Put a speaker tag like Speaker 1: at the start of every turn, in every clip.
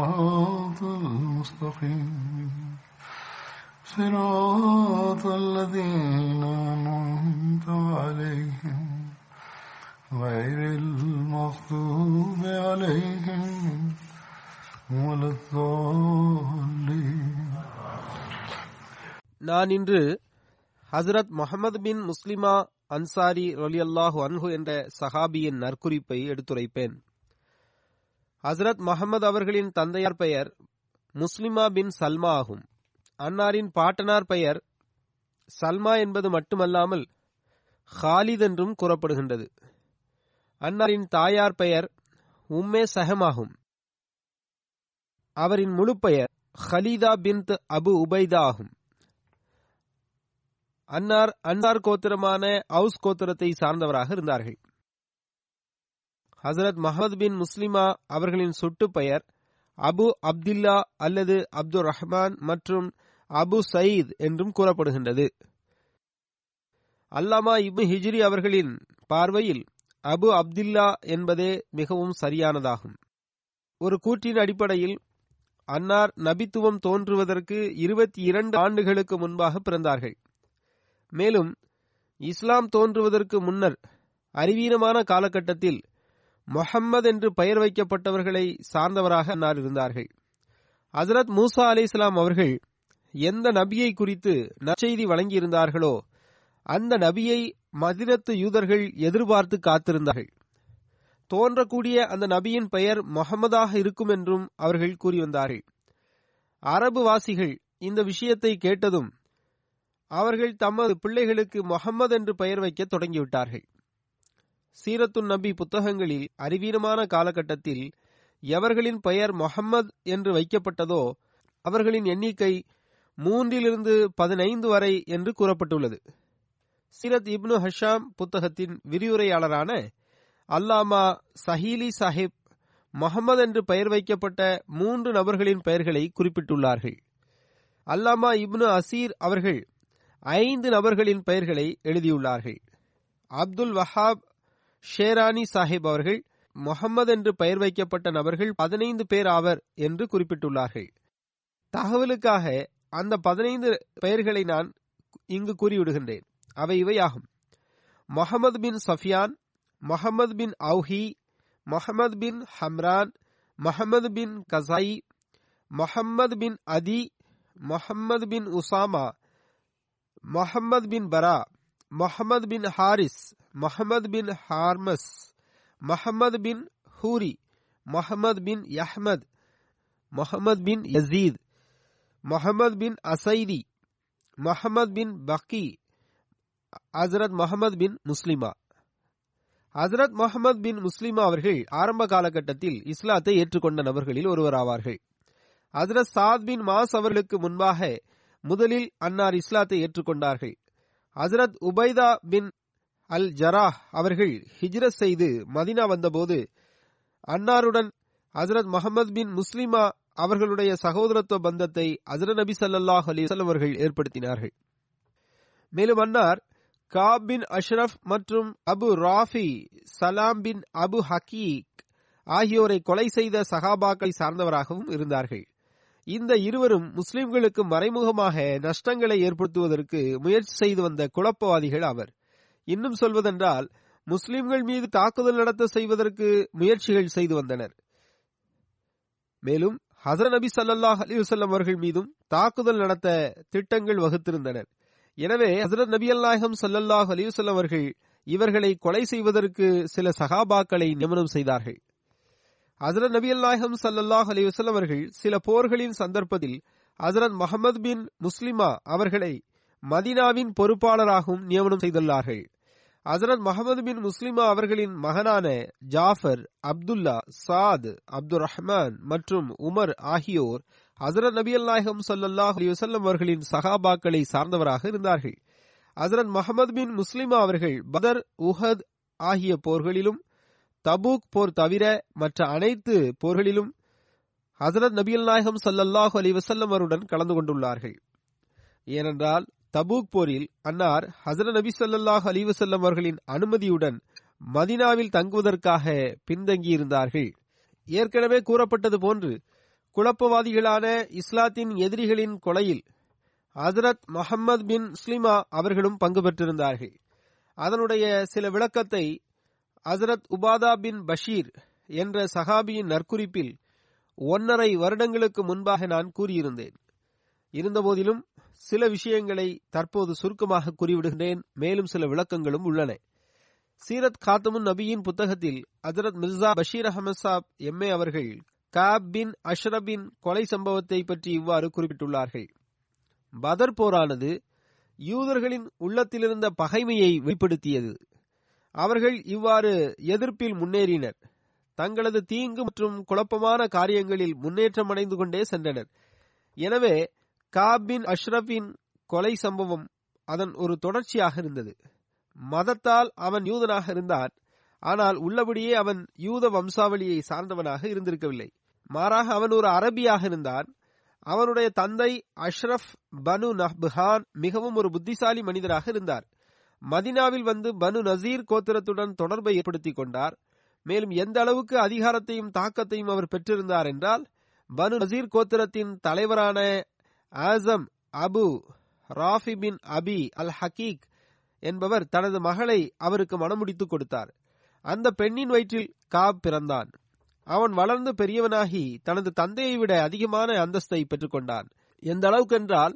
Speaker 1: الصراط المستقيم صراط الذين أنعمت عليهم غير المغضوب عليهم ولا الضالين
Speaker 2: நான் இன்று ஹசரத் முகமது பின் முஸ்லிமா அன்சாரி ரலியல்லாஹு அன்ஹு என்ற சஹாபியின் நற்குறிப்பை எடுத்துரைப்பேன் ஹசரத் முகமது அவர்களின் தந்தையார் பெயர் முஸ்லிமா பின் சல்மா ஆகும். அன்னாரின் பாட்டனார் பெயர் சல்மா என்பது மட்டுமல்லாமல் ஹாலித் என்றும் கூறப்படுகின்றது. அன்னாரின் தாயார் பெயர் உம்மே சஹமாகும் அவரின் முழு பெயர் ஹலீதா பின் அபு உபைதா ஆகும். அன்னார் அன்சார் கோத்திரமான அவுஸ் கோத்திரத்தை சார்ந்தவராக இருந்தார்கள். ஹசரத் மஹமத் பின் முஸ்லிமா அவர்களின் சொட்டு பெயர் அபு அப்துல்லா அல்லது அப்துல் ரஹ்மான் மற்றும் அபு சயீத் என்றும் கூறப்படுகின்றது. அல்லாமா இபு ஹிஜ்ரி அவர்களின் பார்வையில் அபு அப்துல்லா என்பதே மிகவும் சரியானதாகும். ஒரு கூற்றின் அடிப்படையில் அன்னார் நபித்துவம் தோன்றுவதற்கு இருபத்தி இரண்டு ஆண்டுகளுக்கு முன்பாக பிறந்தார்கள். மேலும் இஸ்லாம் தோன்றுவதற்கு முன்னர் அறிவீனமான காலகட்டத்தில் மொஹம்மது என்று பெயர் வைக்கப்பட்டவர்களை சார்ந்தவராக அன்னார் இருந்தார்கள். ஹசரத் மூசா அலி இஸ்லாம் அவர்கள் எந்த நபியை குறித்து நற்செய்தி வழங்கியிருந்தார்களோ அந்த நபியை மதிரத்து யூதர்கள் எதிர்பார்த்து காத்திருந்தார்கள். தோன்றக்கூடிய அந்த நபியின் பெயர் முகமதாக இருக்கும் என்றும் அவர்கள் கூறி வந்தார்கள். அரபு வாசிகள் இந்த விஷயத்தை கேட்டதும் அவர்கள் தமது பிள்ளைகளுக்கு முகமது என்று பெயர் வைக்க தொடங்கிவிட்டார்கள். சீரத்துன் நபி புத்தகங்களில் அறிவீனமான காலகட்டத்தில் எவர்களின் பெயர் முகம்மது என்று வைக்கப்பட்டதோ அவர்களின் எண்ணிக்கை மூன்றிலிருந்து பதினைந்து வரை என்று கூறப்பட்டுள்ளது. சீரத் இப்னு ஹஷாம் புத்தகத்தின் விரிவுரையாளரான அல்லாமா சஹீலி சாஹிப் முகமது என்று பெயர் வைக்கப்பட்ட மூன்று நபர்களின் பெயர்களை குறிப்பிட்டுள்ளார்கள். அல்லாமா இப்னு அசீர் அவர்கள் ஐந்து நபர்களின் பெயர்களை எழுதியுள்ளார்கள். அப்துல் வஹாப் ஷேரானி சாஹிப் அவர்கள் முகமது என்று பெயர் வைக்கப்பட்ட நபர்கள் பதினைந்து பேர் ஆவர் என்று குறிப்பிட்டுள்ளார்கள். தகவலுக்காக அந்த பதினைந்து பெயர்களை நான் இங்கு கூறிவிடுகின்றேன். அவை இவையாகும். முகமது பின் சஃபியான் முகமது பின் அவுஹி முகமது பின் ஹம்ரான் முகமது பின் கசாயி Muhammad bin Adi Muhammad bin Usama Muhammad bin Bara Muhammad bin Haris Muhammad bin Harmas Muhammad bin Huri Muhammad bin Yahmat Muhammad bin Yazid Muhammad bin Asaidi Muhammad bin Bakki Hazrat Muhammad பின் முஸ்லிமா. ஹசரத் முகமது பின் முஸ்லிமா அவர்கள் ஆரம்ப காலகட்டத்தில் இஸ்லாத்தை ஏற்றுக்கொண்ட நபர்களில் ஒருவர் ஆவார்கள். ஹசரத் சாத் பின் மாஸ் அவர்களுக்கு முன்பாக முதலில் அன்னார் இஸ்லாத்தை ஏற்றுக்கொண்டார்கள். ஹசரத் உபைதா பின் அல் ஜரா அவர்கள் ஹிஜ்ரத் செய்து மதினா வந்தபோது அன்னாருடன் ஹசரத் முகமது பின் முஸ்லிமா அவர்களுடைய சகோதரத்துவ பந்தத்தை ஹசரத் நபி சல்லாஹ் அலைஹி அவர்கள் ஏற்படுத்தினார்கள். மேலும் அன்னார் காப் பின் அஷ்ரப் மற்றும் அபு ராஃபி சலாம் பின் அபு ஹக்கீக் ஆகியோரை கொலை செய்த சகாபாக்களை சார்ந்தவராகவும் இருந்தார்கள். இந்த இருவரும் முஸ்லிம்களுக்கு மறைமுகமாக நஷ்டங்களை ஏற்படுத்துவதற்கு முயற்சி செய்து வந்த குழப்பவாதிகள் அவர் இன்னும் சொல்வதென்றால் முஸ்லிம்கள் மீது தாக்குதல் நடத்த செய்வதற்கு முயற்சிகள் செய்து வந்தனர். மேலும் ஹசர நபி சல்லாஹ் அலிவசல்லம் அவர்கள் மீதும் தாக்குதல் நடத்த திட்டங்கள் வகுத்திருந்தனர். எனவே ஹசரத் நபி அல்லாஹம் சல்லல்லாஹ் அலிவசல்லம் அவர்கள் இவர்களை கொலை செய்வதற்கு சில சகாபாக்களை நியமனம் செய்தார்கள். ஹசரத் நபி அல்லாஹம் சல்லல்லாஹ் அலிவசல்லம் அவர்கள் சில போர்களின் சந்தர்ப்பத்தில் ஹசரத் முகமது பின் முஸ்லிமா அவர்களை மதினாவின் பொறுப்பாளராகவும் நியமனம் செய்துள்ளார்கள். ஹசரத் முகமது பின் முஸ்லிமா அவர்களின் மகனான ஜாஃபர் அப்துல்லா சாத் அப்துல் ரஹ்மான் மற்றும் உமர் ஆகியோர் ஹசரத் நபி அல்லாஹம் சல்லாஹ் அலிவசல்லம் அவர்களின் சகாபாக்களை சார்ந்தவராக இருந்தார்கள். ஹசரத் முகமது பின் முஸ்லிமா அவர்கள் பதர் உஹத் ஆகிய போர்களிலும் தபூக் போர் தவிர மற்ற அனைத்து போர்களிலும் ஹசரத் நபியல் நாயகம் சல்லல்லாஹு அலி வசல்லம் அவருடன் கலந்து கொண்டுள்ளார்கள். ஏனென்றால் தபூக் போரில் அன்னார் ஹசர நபி சொல்லாஹ் அலிவசல்லம் அவர்களின் அனுமதியுடன் மதினாவில் தங்குவதற்காக பின்தங்கியிருந்தார்கள். ஏற்கனவே கூறப்பட்டது போன்று குழப்பவாதிகளான இஸ்லாத்தின் எதிரிகளின் கொலையில் ஹசரத் முகமது பின் ஸ்லிமா அவர்களும் பங்கு பெற்றிருந்தார்கள். அதனுடைய சில விளக்கத்தை ஹசரத் உபாதா பின் பஷீர் என்ற சஹாபியின் நற்குறிப்பில் ஒன்னரை வருடங்களுக்கு முன்பாக நான் கூறியிருந்தேன். இருந்தபோதிலும் சில விஷயங்களை தற்போது சுருக்கமாக கூறிவிடுகிறேன் மேலும் சில விளக்கங்களும் உள்ளன. சீரத் காத்தமுன் நபியின் புத்தகத்தில் அஜரத் மிர்சா பஷீர் அஹமது சாப் எம்ஏ அவர்கள் காப் பின் அஷ்ரபின் கொலை சம்பவத்தை பற்றி இவ்வாறு குறிப்பிட்டுள்ளார்கள். பதர் போரானது யூதர்களின் உள்ளத்திலிருந்த பகைமையை வெளிப்படுத்தியது. அவர்கள் இவ்வாறு எதிர்ப்பில் முன்னேறினர். தங்களது தீங்கு மற்றும் குழப்பமான காரியங்களில் முன்னேற்றம் அடைந்து கொண்டே சென்றனர். எனவே காபின் அஷ்ரஃபின் கொலை சம்பவம் அதன் ஒரு தொடர்ச்சியாக இருந்தது. மதத்தால் அவன் யூதனாக இருந்தான். ஆனால் உள்ளபடியே அவன் யூத வம்சாவளியை சார்ந்தவனாக இருந்திருக்கவில்லை. மாறாக அவன் ஒரு அரபியாக இருந்தான். அவனுடைய தந்தை அஷ்ரஃப் பனு நஹ்பஹான் மிகவும் ஒரு புத்திசாலி மனிதராக இருந்தார். மதினாவில் வந்து பனு நசீர் கோத்திரத்துடன் தொடர்பை ஏற்படுத்திக் கொண்டார். மேலும் எந்த அளவுக்கு அதிகாரத்தையும் தாக்கத்தையும் அவர் பெற்றிருந்தார் என்றால் பனு நசீர் கோத்திரத்தின் தலைவரான awesome Abu Rafi bin Abi al Huqaiq என்பவர் தனது மகளை அவருக்கு மணமுடித்துக் கொடுத்தார். அந்த பெண்ணின் வயிற்றில் காப் பிறந்தான். அவன் வளர்ந்து பெரியவனாகி தனது தந்தையை விட அதிகமான அந்தஸ்தை பெற்றுக்கொண்டான் எந்த அளவுக்கென்றால்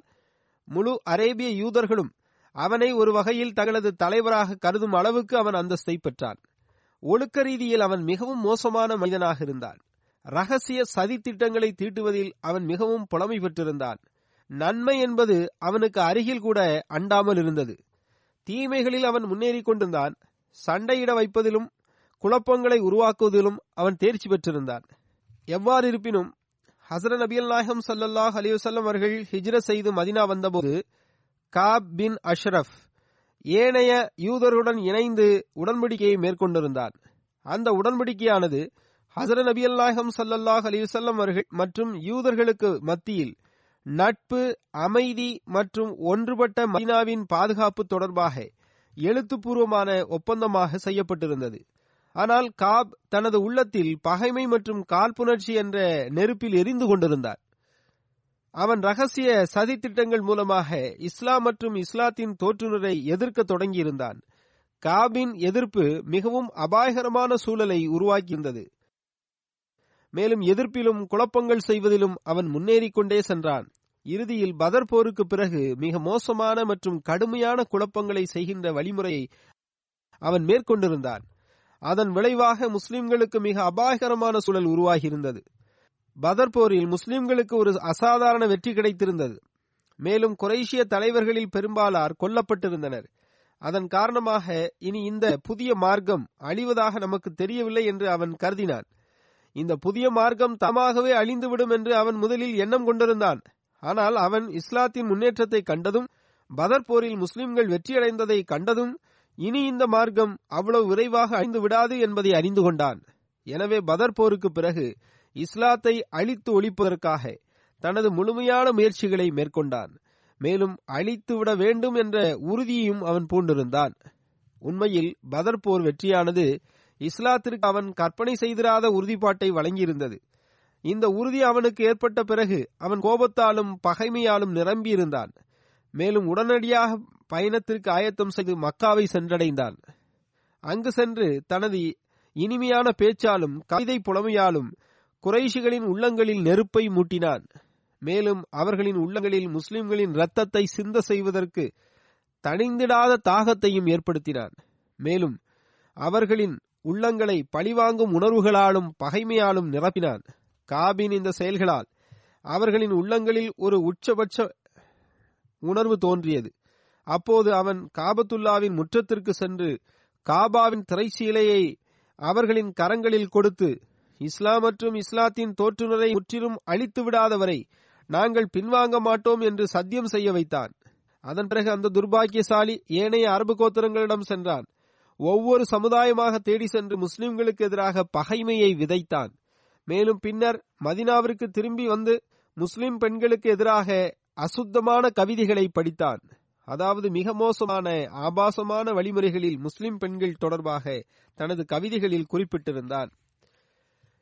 Speaker 2: முழு அரேபிய யூதர்களும் அவனை ஒரு வகையில் தங்களது தலைவராக கருதும் அளவுக்கு அவன் அந்தஸ்தை பெற்றான். ஒழுக்க ரீதியில் அவன் மிகவும் மோசமான மனிதனாக இருந்தான். ரகசிய சதி திட்டங்களை தீட்டுவதில் அவன் மிகவும் புலமை பெற்றிருந்தான். நன்மை என்பது அவனுக்கு அருகில் கூட அண்டாமல் இருந்தது. தீமைகளில் அவன் முன்னேறி கொண்டிருந்தான். சண்டையிட வைப்பதிலும் குழப்பங்களை உருவாக்குவதிலும் அவன் தேர்ச்சி பெற்றிருந்தான். எவ்வாறு இருப்பினும் ஹசர நபியல் நாயகம் சல்லல்லாஹ் அலிவசல்லம் அவர்கள் ஹிஜ்ர செய்து மதினா வந்தபோது காப் பின் அஷ்ரஃப் ஏனைய யூதர்களுடன் இணைந்து உடன்படிக்கையை மேற்கொண்டிருந்தான். அந்த உடன்படிக்கையானது ஹசர நபியல் நாயகம் சல்லல்லாஹ் அலிவசல்லம் அவர்கள் மற்றும் யூதர்களுக்கு மத்தியில் நட்பு அமைதி மற்றும் ஒன்றுபட்ட மதினாவின் பாதுகாப்பு தொடர்பாக எழுத்துப்பூர்வமான ஒப்பந்தமாக செய்யப்பட்டிருந்தது. ஆனால் காப் தனது உள்ளத்தில் பகைமை மற்றும் காழ்ப்புணர்ச்சி என்ற நெருப்பில் எரிந்து கொண்டிருந்தார். அவன் ரகசிய சதி திட்டங்கள் மூலமாக இஸ்லாம் மற்றும் இஸ்லாத்தின் தோற்றுநரை எதிர்க்க தொடங்கியிருந்தான். காபின் எதிர்ப்பு மிகவும் அபாயகரமான சூழலை உருவாக்கியிருந்தது. மேலும் எதிர்ப்பிலும் குழப்பங்கள் செய்வதிலும் அவன் முன்னேறிக் கொண்டே சென்றான். இறுதியில் பதர் போருக்கு பிறகு மிக மோசமான மற்றும் கடுமையான குழப்பங்களை செய்கின்ற வழிமுறையை அவன் மேற்கொண்டிருந்தான். அதன் விளைவாக முஸ்லிம்களுக்கு மிக அபாயகரமான சூழல் உருவாகியிருந்தது. பதர் போரில் முஸ்லிம்களுக்கு ஒரு அசாதாரண வெற்றி கிடைத்திருந்தது. மேலும் குறைஷிய தலைவர்களில் பெரும்பாலார் கொல்லப்பட்டிருந்தனர். அதன் காரணமாக இனி இந்த புதிய மார்க்கம் அழிவதாக நமக்கு தெரியவில்லை என்று அவன் கருதினான். இந்த புதிய மார்க்கம் தமாகவே அழிந்துவிடும் என்று அவன் முதலில் எண்ணம் கொண்டிருந்தான். ஆனால் அவன் இஸ்லாத்தின் முன்னேற்றத்தை கண்டதும் பதர் போரில் முஸ்லிம்கள் வெற்றியடைந்ததை கண்டதும் இனி இந்த மார்க்கம் அவ்வளவு விரைவாக அழிந்து விடாது என்பதை அறிந்து கொண்டான். எனவே பதர் போருக்கு பிறகு இஸ்லாத்தை அழித்து ஒழிப்பதற்காக தனது முழுமையான முயற்சிகளை மேற்கொண்டான். மேலும் அழித்துவிட வேண்டும் என்ற உறுதியையும் அவன் பூண்டிருந்தான். உண்மையில் பதர் போர் வெற்றியானது இஸ்லாத்திற்கு அவன் கற்பனை செய்திராத உறுதிப்பாட்டை வழங்கியிருந்தது. இந்த உறுதி அவனுக்கு ஏற்பட்ட பிறகு அவன் கோபத்தாலும் பகைமையாலும் நிரம்பியிருந்தான். மேலும் உடனடியாக பயணத்திற்கு ஆயத்தம் செய்து மக்காவை சென்றடைந்தான். அங்கு சென்று தனது இனிமையான பேச்சாலும் கவிதை புலமையாலும் குறைஷிகளின் உள்ளங்களில் நெருப்பை மூட்டினான். மேலும் அவர்களின் உள்ளங்களில் முஸ்லிம்களின் இரத்தத்தை சிந்த செய்வதற்கு தணிந்திடாத தாகத்தையும் ஏற்படுத்தினான். மேலும் அவர்களின் உள்ளங்களை பழிவாங்கும் உணர்வுகளாலும் பகைமையாலும் நிரப்பினான். காபின் இந்த செயல்களால் அவர்களின் உள்ளங்களில் ஒரு உச்சபட்ச உணர்வு தோன்றியது. அப்போது அவன் காபத்துல்லாவின் முற்றத்திற்கு சென்று காபாவின் திரைச்சீலையை அவர்களின் கரங்களில் கொடுத்து இஸ்லாம் மற்றும் இஸ்லாத்தின் தோற்றுநரை முற்றிலும் அழித்து விடாதவரை நாங்கள் பின்வாங்க மாட்டோம் என்று சத்தியம் செய்ய வைத்தான். அதன் பிறகு அந்த துர்பாக்கியசாலி ஏனைய அரபு கோத்திரங்களிடம் சென்றான். ஒவ்வொரு சமுதாயமாக தேடி சென்று முஸ்லிம்களுக்கு எதிராக பகைமையை விதைத்தான். மேலும் பின்னர் மதினாவிற்கு திரும்பி வந்து முஸ்லிம் பெண்களுக்கு எதிராக அசுத்தமான கவிதைகளை படித்தான். அதாவது மிக மோசமான ஆபாசமான வழிமுறைகளில் முஸ்லிம் பெண்கள் தொடர்பாக தனது கவிதைகளில் குறிப்பிட்டிருந்தான்.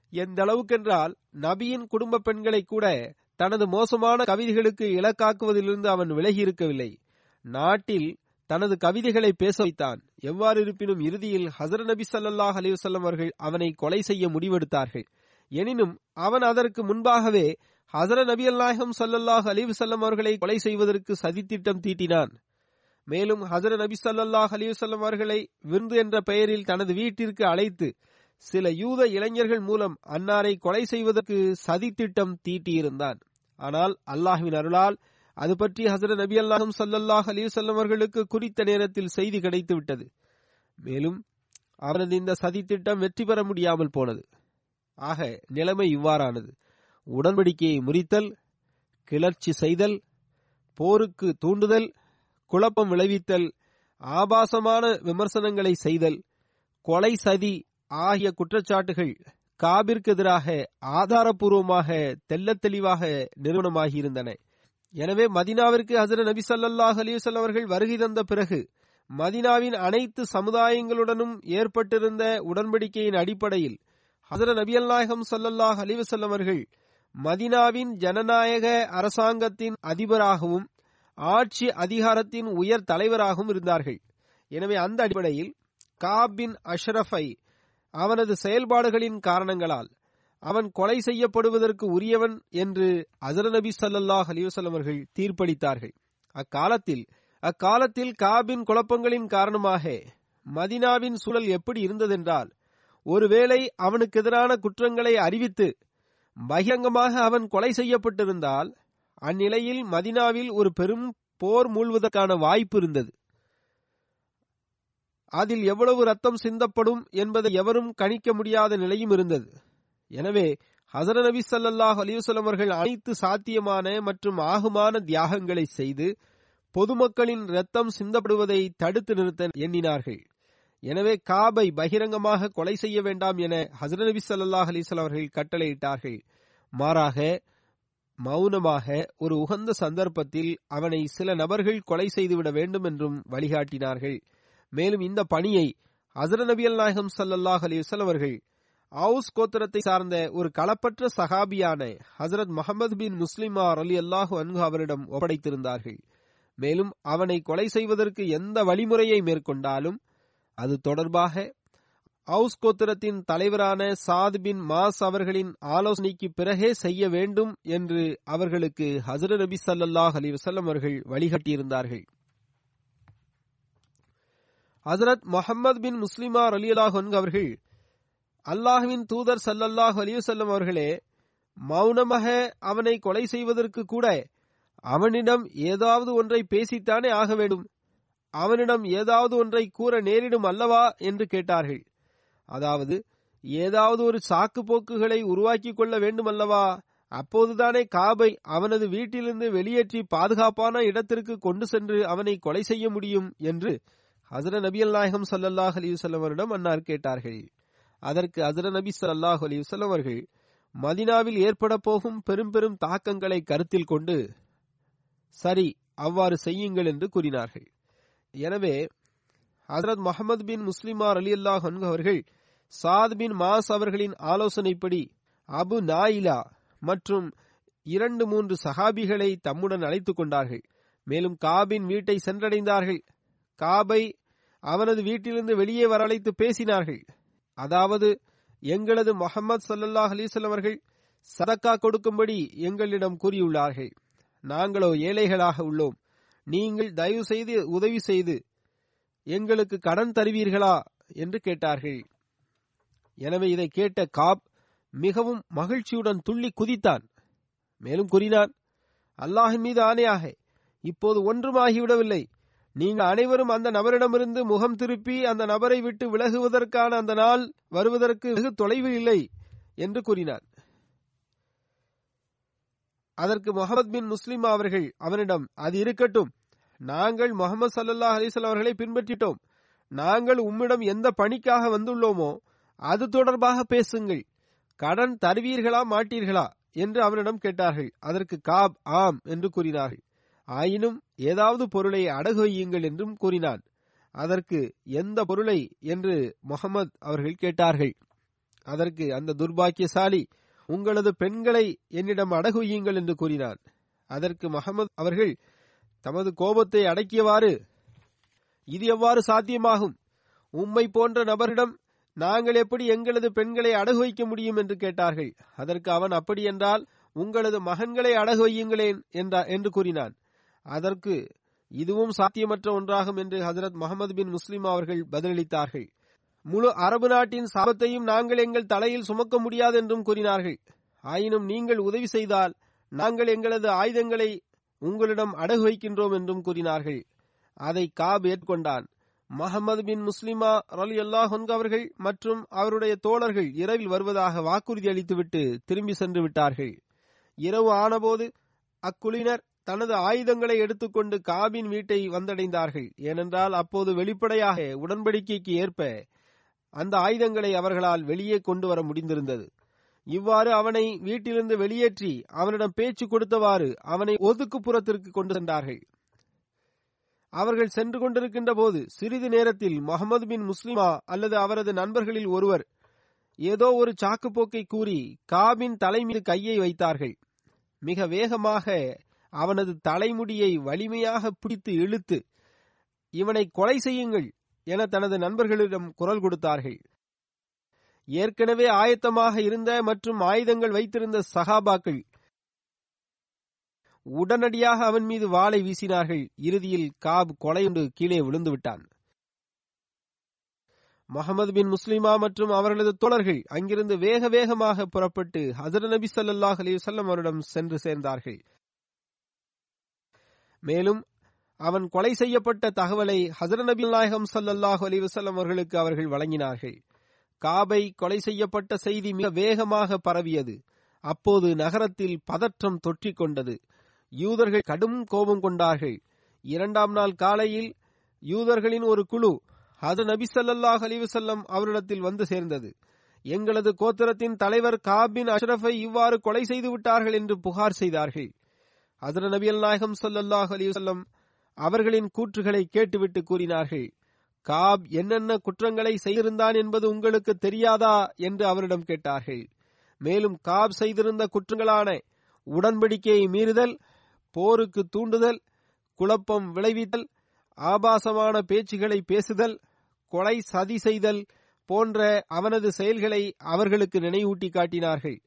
Speaker 2: எந்த அளவுக்கென்றால் நபியின் குடும்ப பெண்களை கூட தனது மோசமான கவிதைகளுக்கு இலக்காக்குவதிலிருந்து அவன் விலகி இருக்கவில்லை. நாட்டில் தனது கவிதைகளை பேச வைத்தான். எவ்வாறு இருப்பினும் இறுதியில் ஹசர நபி சல்லாஹ் அலிவசல்லம் அவர்கள் அவனை கொலை செய்ய முடிவெடுத்தார்கள். எனினும் அவன் அதற்கு முன்பாகவே ஹசர நபி அல்லாஹம் சல்லல்லாஹ் அலிவசல்லம் அவர்களை கொலை செய்வதற்கு சதித்திட்டம் தீட்டினான். மேலும் ஹசர நபி சல்லாஹ் அலிவசல்லம் அவர்களை விருந்து என்ற பெயரில் தனது வீட்டிற்கு அழைத்து சில யூத இளைஞர்கள் மூலம் அன்னாரை கொலை செய்வதற்கு சதித்திட்டம் தீட்டியிருந்தான். ஆனால் அல்லாஹுவின் அருளால் அது பற்றி ஹசரத் நபி அல்லாஹும் சல்லல்லாஹ் அலிவசல்லம் அவர்களுக்கு குறித்த நேரத்தில் செய்தி கிடைத்து விட்டது. மேலும் அவரது இந்த சதித்திட்டம் வெற்றி பெற முடியாமல் போனது. ஆக நிலைமை இவ்வாறானது. உடன்படிக்கையை முறித்தல் கிளர்ச்சி செய்தல் போருக்கு தூண்டுதல் குழப்பம் விளைவித்தல் ஆபாசமான விமர்சனங்களை செய்தல் கொலை சதி ஆகிய குற்றச்சாட்டுகள் காபிற்கு எதிராக ஆதாரபூர்வமாக தெல்ல தெளிவாக நிறுவனமாகியிருந்தன. எனவே மதினாவிற்கு ஹசர நபி சல்லாஹ் அலிவசல் அவர்கள் வருகை தந்த பிறகு மதினாவின் அனைத்து சமுதாயங்களுடனும் ஏற்பட்டிருந்த உடன்படிக்கையின் அடிப்படையில் ஹசர நபி அல்லாஹம் சல்லல்லாஹ் அலிவசல் அவர்கள் மதினாவின் ஜனநாயக அரசாங்கத்தின் அதிபராகவும் ஆட்சி அதிகாரத்தின் உயர் தலைவராகவும் இருந்தார்கள். எனவே அந்த அடிப்படையில் காபின் அஷ்ரஃபை அவனது செயல்பாடுகளின் காரணங்களால் அவன் கொலை செய்யப்படுவதற்கு உரியவன் என்று அசர நபி சல்லாஹ் அவர்கள் தீர்ப்பளித்தார்கள். அக்காலத்தில் அக்காலத்தில் காபின் குழப்பங்களின் காரணமாக மதினாவின் சூழல் எப்படி இருந்ததென்றால் ஒருவேளை அவனுக்கு எதிரான குற்றங்களை அறிவித்து பகிரங்கமாக அவன் கொலை செய்யப்பட்டிருந்தால் அந்நிலையில் மதினாவில் ஒரு பெரும் போர் மூழ்வதற்கான வாய்ப்பு இருந்தது. அதில் எவ்வளவு ரத்தம் சிந்தப்படும் என்பதை எவரும் கணிக்க முடியாத நிலையும் இருந்தது. எனவே ஹசர நபி சல்லாஹ் அலிவசலம் அவர்கள் அனைத்து சாத்தியமான மற்றும் ஆகுமான தியாகங்களை செய்து பொதுமக்களின் ரத்தம் சிந்தப்படுவதை தடுத்து நிறுத்த எண்ணினார்கள். எனவே காபை பகிரங்கமாக கொலை செய்ய வேண்டாம் என ஹசர நபி சல்லாஹ் அலிஸ்லாம் அவர்கள் கட்டளையிட்டார்கள். மாறாக மௌனமாக ஒரு உகந்த சந்தர்ப்பத்தில் அவனை சில நபர்கள் கொலை செய்துவிட வேண்டும் என்றும் வழிகாட்டினார்கள். மேலும் இந்த பணியை ஹசர நபி அல் நாயகம் சல்லாஹ் அலிவசல் அவர்கள் அவுஸ் கோத்திரத்தை சார்ந்த ஒரு களப்பற்ற சஹாபியான ஹசரத் முகமது பின் முஸ்லிமா அலி அல்லாஹு அன்கு அவரிடம் ஒப்படைத்திருந்தார்கள். மேலும் அவனை கொலை செய்வதற்கு எந்த வழிமுறையை மேற்கொண்டாலும் அது தொடர்பாக அவுஸ் கோத்திரத்தின் தலைவரான சாத் பின் மாஸ் அவர்களின் ஆலோசனைக்கு பிறகே செய்ய வேண்டும் என்று அவர்களுக்கு ஹசர நபி சல்லாஹ் அலி வசல்லம் அவர்கள் வழிகாட்டியிருந்தார்கள். ஹசரத் முகமது பின் முஸ்லிமா அலி அல்லாஹ் அவர்கள் அல்லாஹுவின் தூதர் சல்லல்லாஹ் அலியுசல்லம் அவர்களே மௌனமாக அவனை கொலை செய்வதற்கு கூட அவனிடம் ஏதாவது ஒன்றை பேசித்தானே ஆக வேண்டும். அவனிடம் ஏதாவது ஒன்றை கூற நேரிடும் அல்லவா என்று கேட்டார்கள். அதாவது ஏதாவது ஒரு சாக்கு போக்குகளை உருவாக்கி கொள்ள வேண்டும் அல்லவா? அப்போதுதானே காபை அவனது வீட்டிலிருந்து வெளியேற்றி பாதுகாப்பான இடத்திற்கு கொண்டு சென்று அவனை கொலை செய்ய முடியும் என்று ஹசர நபி சல்லல்லாஹ் சல்லாஹ் அலிவசல்லவரிடம் அன்னார் கேட்டார்கள். அதற்கு அசர நபி சல்லாஹ் அலி அவர்கள் மதினாவில் ஏற்பட போகும் பெரும் பெரும் தாக்கங்களை கருத்தில் கொண்டு சரி அவ்வாறு செய்யுங்கள் என்று கூறினார்கள். எனவே ஹசரத் முகமது பின் முஸ்லிமார் அலி அல்லாஹ் அவர்கள் சாத் பின் மாஸ் அவர்களின் ஆலோசனைப்படி அபு நாயிலா மற்றும் இரண்டு மூன்று சஹாபிகளை தம்முடன் அழைத்துக் கொண்டார்கள். மேலும் காபின் வீட்டை சென்றடைந்தார்கள். காபை அவனது வீட்டிலிருந்து வெளியே வரழைத்து பேசினார்கள். அதாவது எங்களது முகமது சல்லல்லாஹ் அலிசல் அவர்கள் சதக்கா கொடுக்கும்படி எங்களிடம் கூறியுள்ளார்கள். நாங்களோ ஏழைகளாக உள்ளோம். நீங்கள் தயவு செய்து உதவி செய்து எங்களுக்கு கடன் தருவீர்களா என்று கேட்டார்கள். எனவே இதை கேட்ட காப் மிகவும் மகிழ்ச்சியுடன் துள்ளி குதித்தான். மேலும் கூறினான் அல்லாஹின் மீது ஆணையாக இப்போது ஒன்றும் ஆகிவிடவில்லை. நீங்கள் அனைவரும் அந்த நபரிடமிருந்து முகம் திருப்பி அந்த நபரை விட்டு விலகுவதற்கான அந்த நாள் வருவதற்கு வெகு தொலைவு இல்லை என்று கூறினார். அதற்கு முகமது பின் முஸ்லிம் அவர்கள் அவனிடம் அது இருக்கட்டும். நாங்கள் முகமது சல்லா அலிசல் அவர்களை பின்பற்றிட்டோம். நாங்கள் உம்மிடம் எந்த பணிக்காக வந்துள்ளோமோ அது தொடர்பாக பேசுங்கள். கடன் தருவீர்களா மாட்டீர்களா? என்று அவனிடம் கேட்டார்கள். அதற்கு காப் ஆம் என்று கூறினார்கள். ஆயினும் ஏதாவது பொருளை அடகு வையுங்கள் என்றும் கூறினான். அதற்கு எந்த பொருளை? என்று முகமது அவர்கள் கேட்டார்கள். அதற்கு அந்த துர்பாக்கியசாலி உங்களது பெண்களை என்னிடம் அடகு வையுங்கள் என்று கூறினான். அதற்கு முகமது அவர்கள் தமது கோபத்தை அடக்கியவாறு இது எவ்வாறு சாத்தியமாகும்? உம்மை போன்ற நபரிடம் நாங்கள் எப்படி எங்களது பெண்களை அடகு வைக்க முடியும்? என்று கேட்டார்கள். அதற்கு அவன் அப்படி என்றால் உங்களது மகன்களை அடகு வையுங்களேன் என்று கூறினான். அதற்கு இதுவும் சாத்தியமற்ற ஒன்றாகும் என்று ஹசரத் முகமது பின் முஸ்லிம் அவர்கள் பதிலளித்தார்கள். முழு அரபு நாட்டின் சாபத்தையும் நாங்கள் எங்கள் தலையில் சுமக்க முடியாது என்றும் கூறினார்கள். ஆயினும் நீங்கள் உதவி செய்தால் நாங்கள் எங்களது ஆயுதங்களை உங்களிடம் அடகு வைக்கின்றோம் என்றும் கூறினார்கள். அதை காப் ஏற்கொண்டான் மஹமது பின் முஸ்லிமா அலி அல்லாஹ் அவர்கள் மற்றும் அவருடைய தோழர்கள் இரவில் வருவதாக வாக்குறுதி அளித்துவிட்டு திரும்பி சென்று விட்டார்கள். இரவு ஆனபோது அக்குழுவினர் தனது ஆயுதங்களை எடுத்துக்கொண்டு காபின் வீட்டை வந்தடைந்தார்கள். ஏனென்றால் அப்போது வெளிப்படையாக உடன்படிக்கைக்கு ஏற்ப அந்த ஆயுதங்களை அவர்களால் வெளியே கொண்டு வர முடிந்திருந்தது. இவ்வாறு அவனை வீட்டிலிருந்து வெளியேற்றி அவனிடம் பேச்சு கொடுத்தவாறு அவனை ஒதுக்குப்புறத்திற்கு கொண்டு சென்றார்கள். அவர்கள் சென்று கொண்டிருக்கின்ற போது சிறிது நேரத்தில் முகமது பின் முஸ்லிமா அல்லது அவரது நண்பர்களில் ஒருவர் ஏதோ ஒரு சாக்குப்போக்கை கூறி காபின் தலை மீது கையை வைத்தார்கள். மிக வேகமாக அவனது தலைமுடியை வலிமையாக பிடித்து இழுத்து இவனை கொலை செய்யுங்கள் என தனது நண்பர்களிடம் குரல் கொடுத்தார்கள். ஏற்கனவே ஆயத்தமாக இருந்த மற்றும் ஆயுதங்கள் வைத்திருந்த சகாபாக்கள் உடனடியாக அவன் மீது வாளை வீசினார்கள். இறுதியில் காப் கொலையுண்டு கீழே விழுந்து விட்டான் முகமது பின் முஸ்லிமா மற்றும் அவர்களது தோழர்கள் அங்கிருந்து வேக வேகமாக புறப்பட்டு ஹசர நபி சல்லாஹ் அலிவசல்லம் அவரிடம் சென்று சேர்ந்தார்கள். மேலும் அவன் கொலை செய்யப்பட்ட தகவலை ஹசர நபி நாயகம் சல்லாஹூ அலிவசல்லம் அவர்களுக்கு அவர்கள் வழங்கினார்கள். காபை கொலை செய்யப்பட்ட செய்தி மிக வேகமாக பரவியது. அப்போது நகரத்தில் பதற்றம் தொற்றிக் கொண்டது. யூதர்கள் கடும் கோபம் கொண்டார்கள். இரண்டாம் நாள் காலையில் யூதர்களின் ஒரு குழு அது நபி சல்லாஹ் அலிவசல்லம் அவரிடத்தில் வந்து சேர்ந்தது. எங்களது கோத்திரத்தின் தலைவர் காபின் அஷ்ரஃபை இவ்வாறு கொலை செய்து விட்டார்கள் என்று புகார் செய்தார்கள். அதர நபி நாயகம் சல்லாஹ் அலிவசல்லம் அவர்களின் கூற்றுகளை கேட்டுவிட்டு கூறினார்கள் காப் என்னென்ன குற்றங்களை செய்திருந்தான் என்பது உங்களுக்கு தெரியாதா என்று அவரிடம் கேட்டார்கள். மேலும் காப் செய்திருந்த குற்றங்களான உடன்படிக்கையை மீறுதல் போருக்கு தூண்டுதல் குழப்பம் விளைவித்தல் ஆபாசமான பேச்சுகளை பேசுதல் கொலை சதி செய்தல் போன்ற அவனது செயல்களை அவர்களுக்கு நினைவூட்டி காட்டினார்கள்.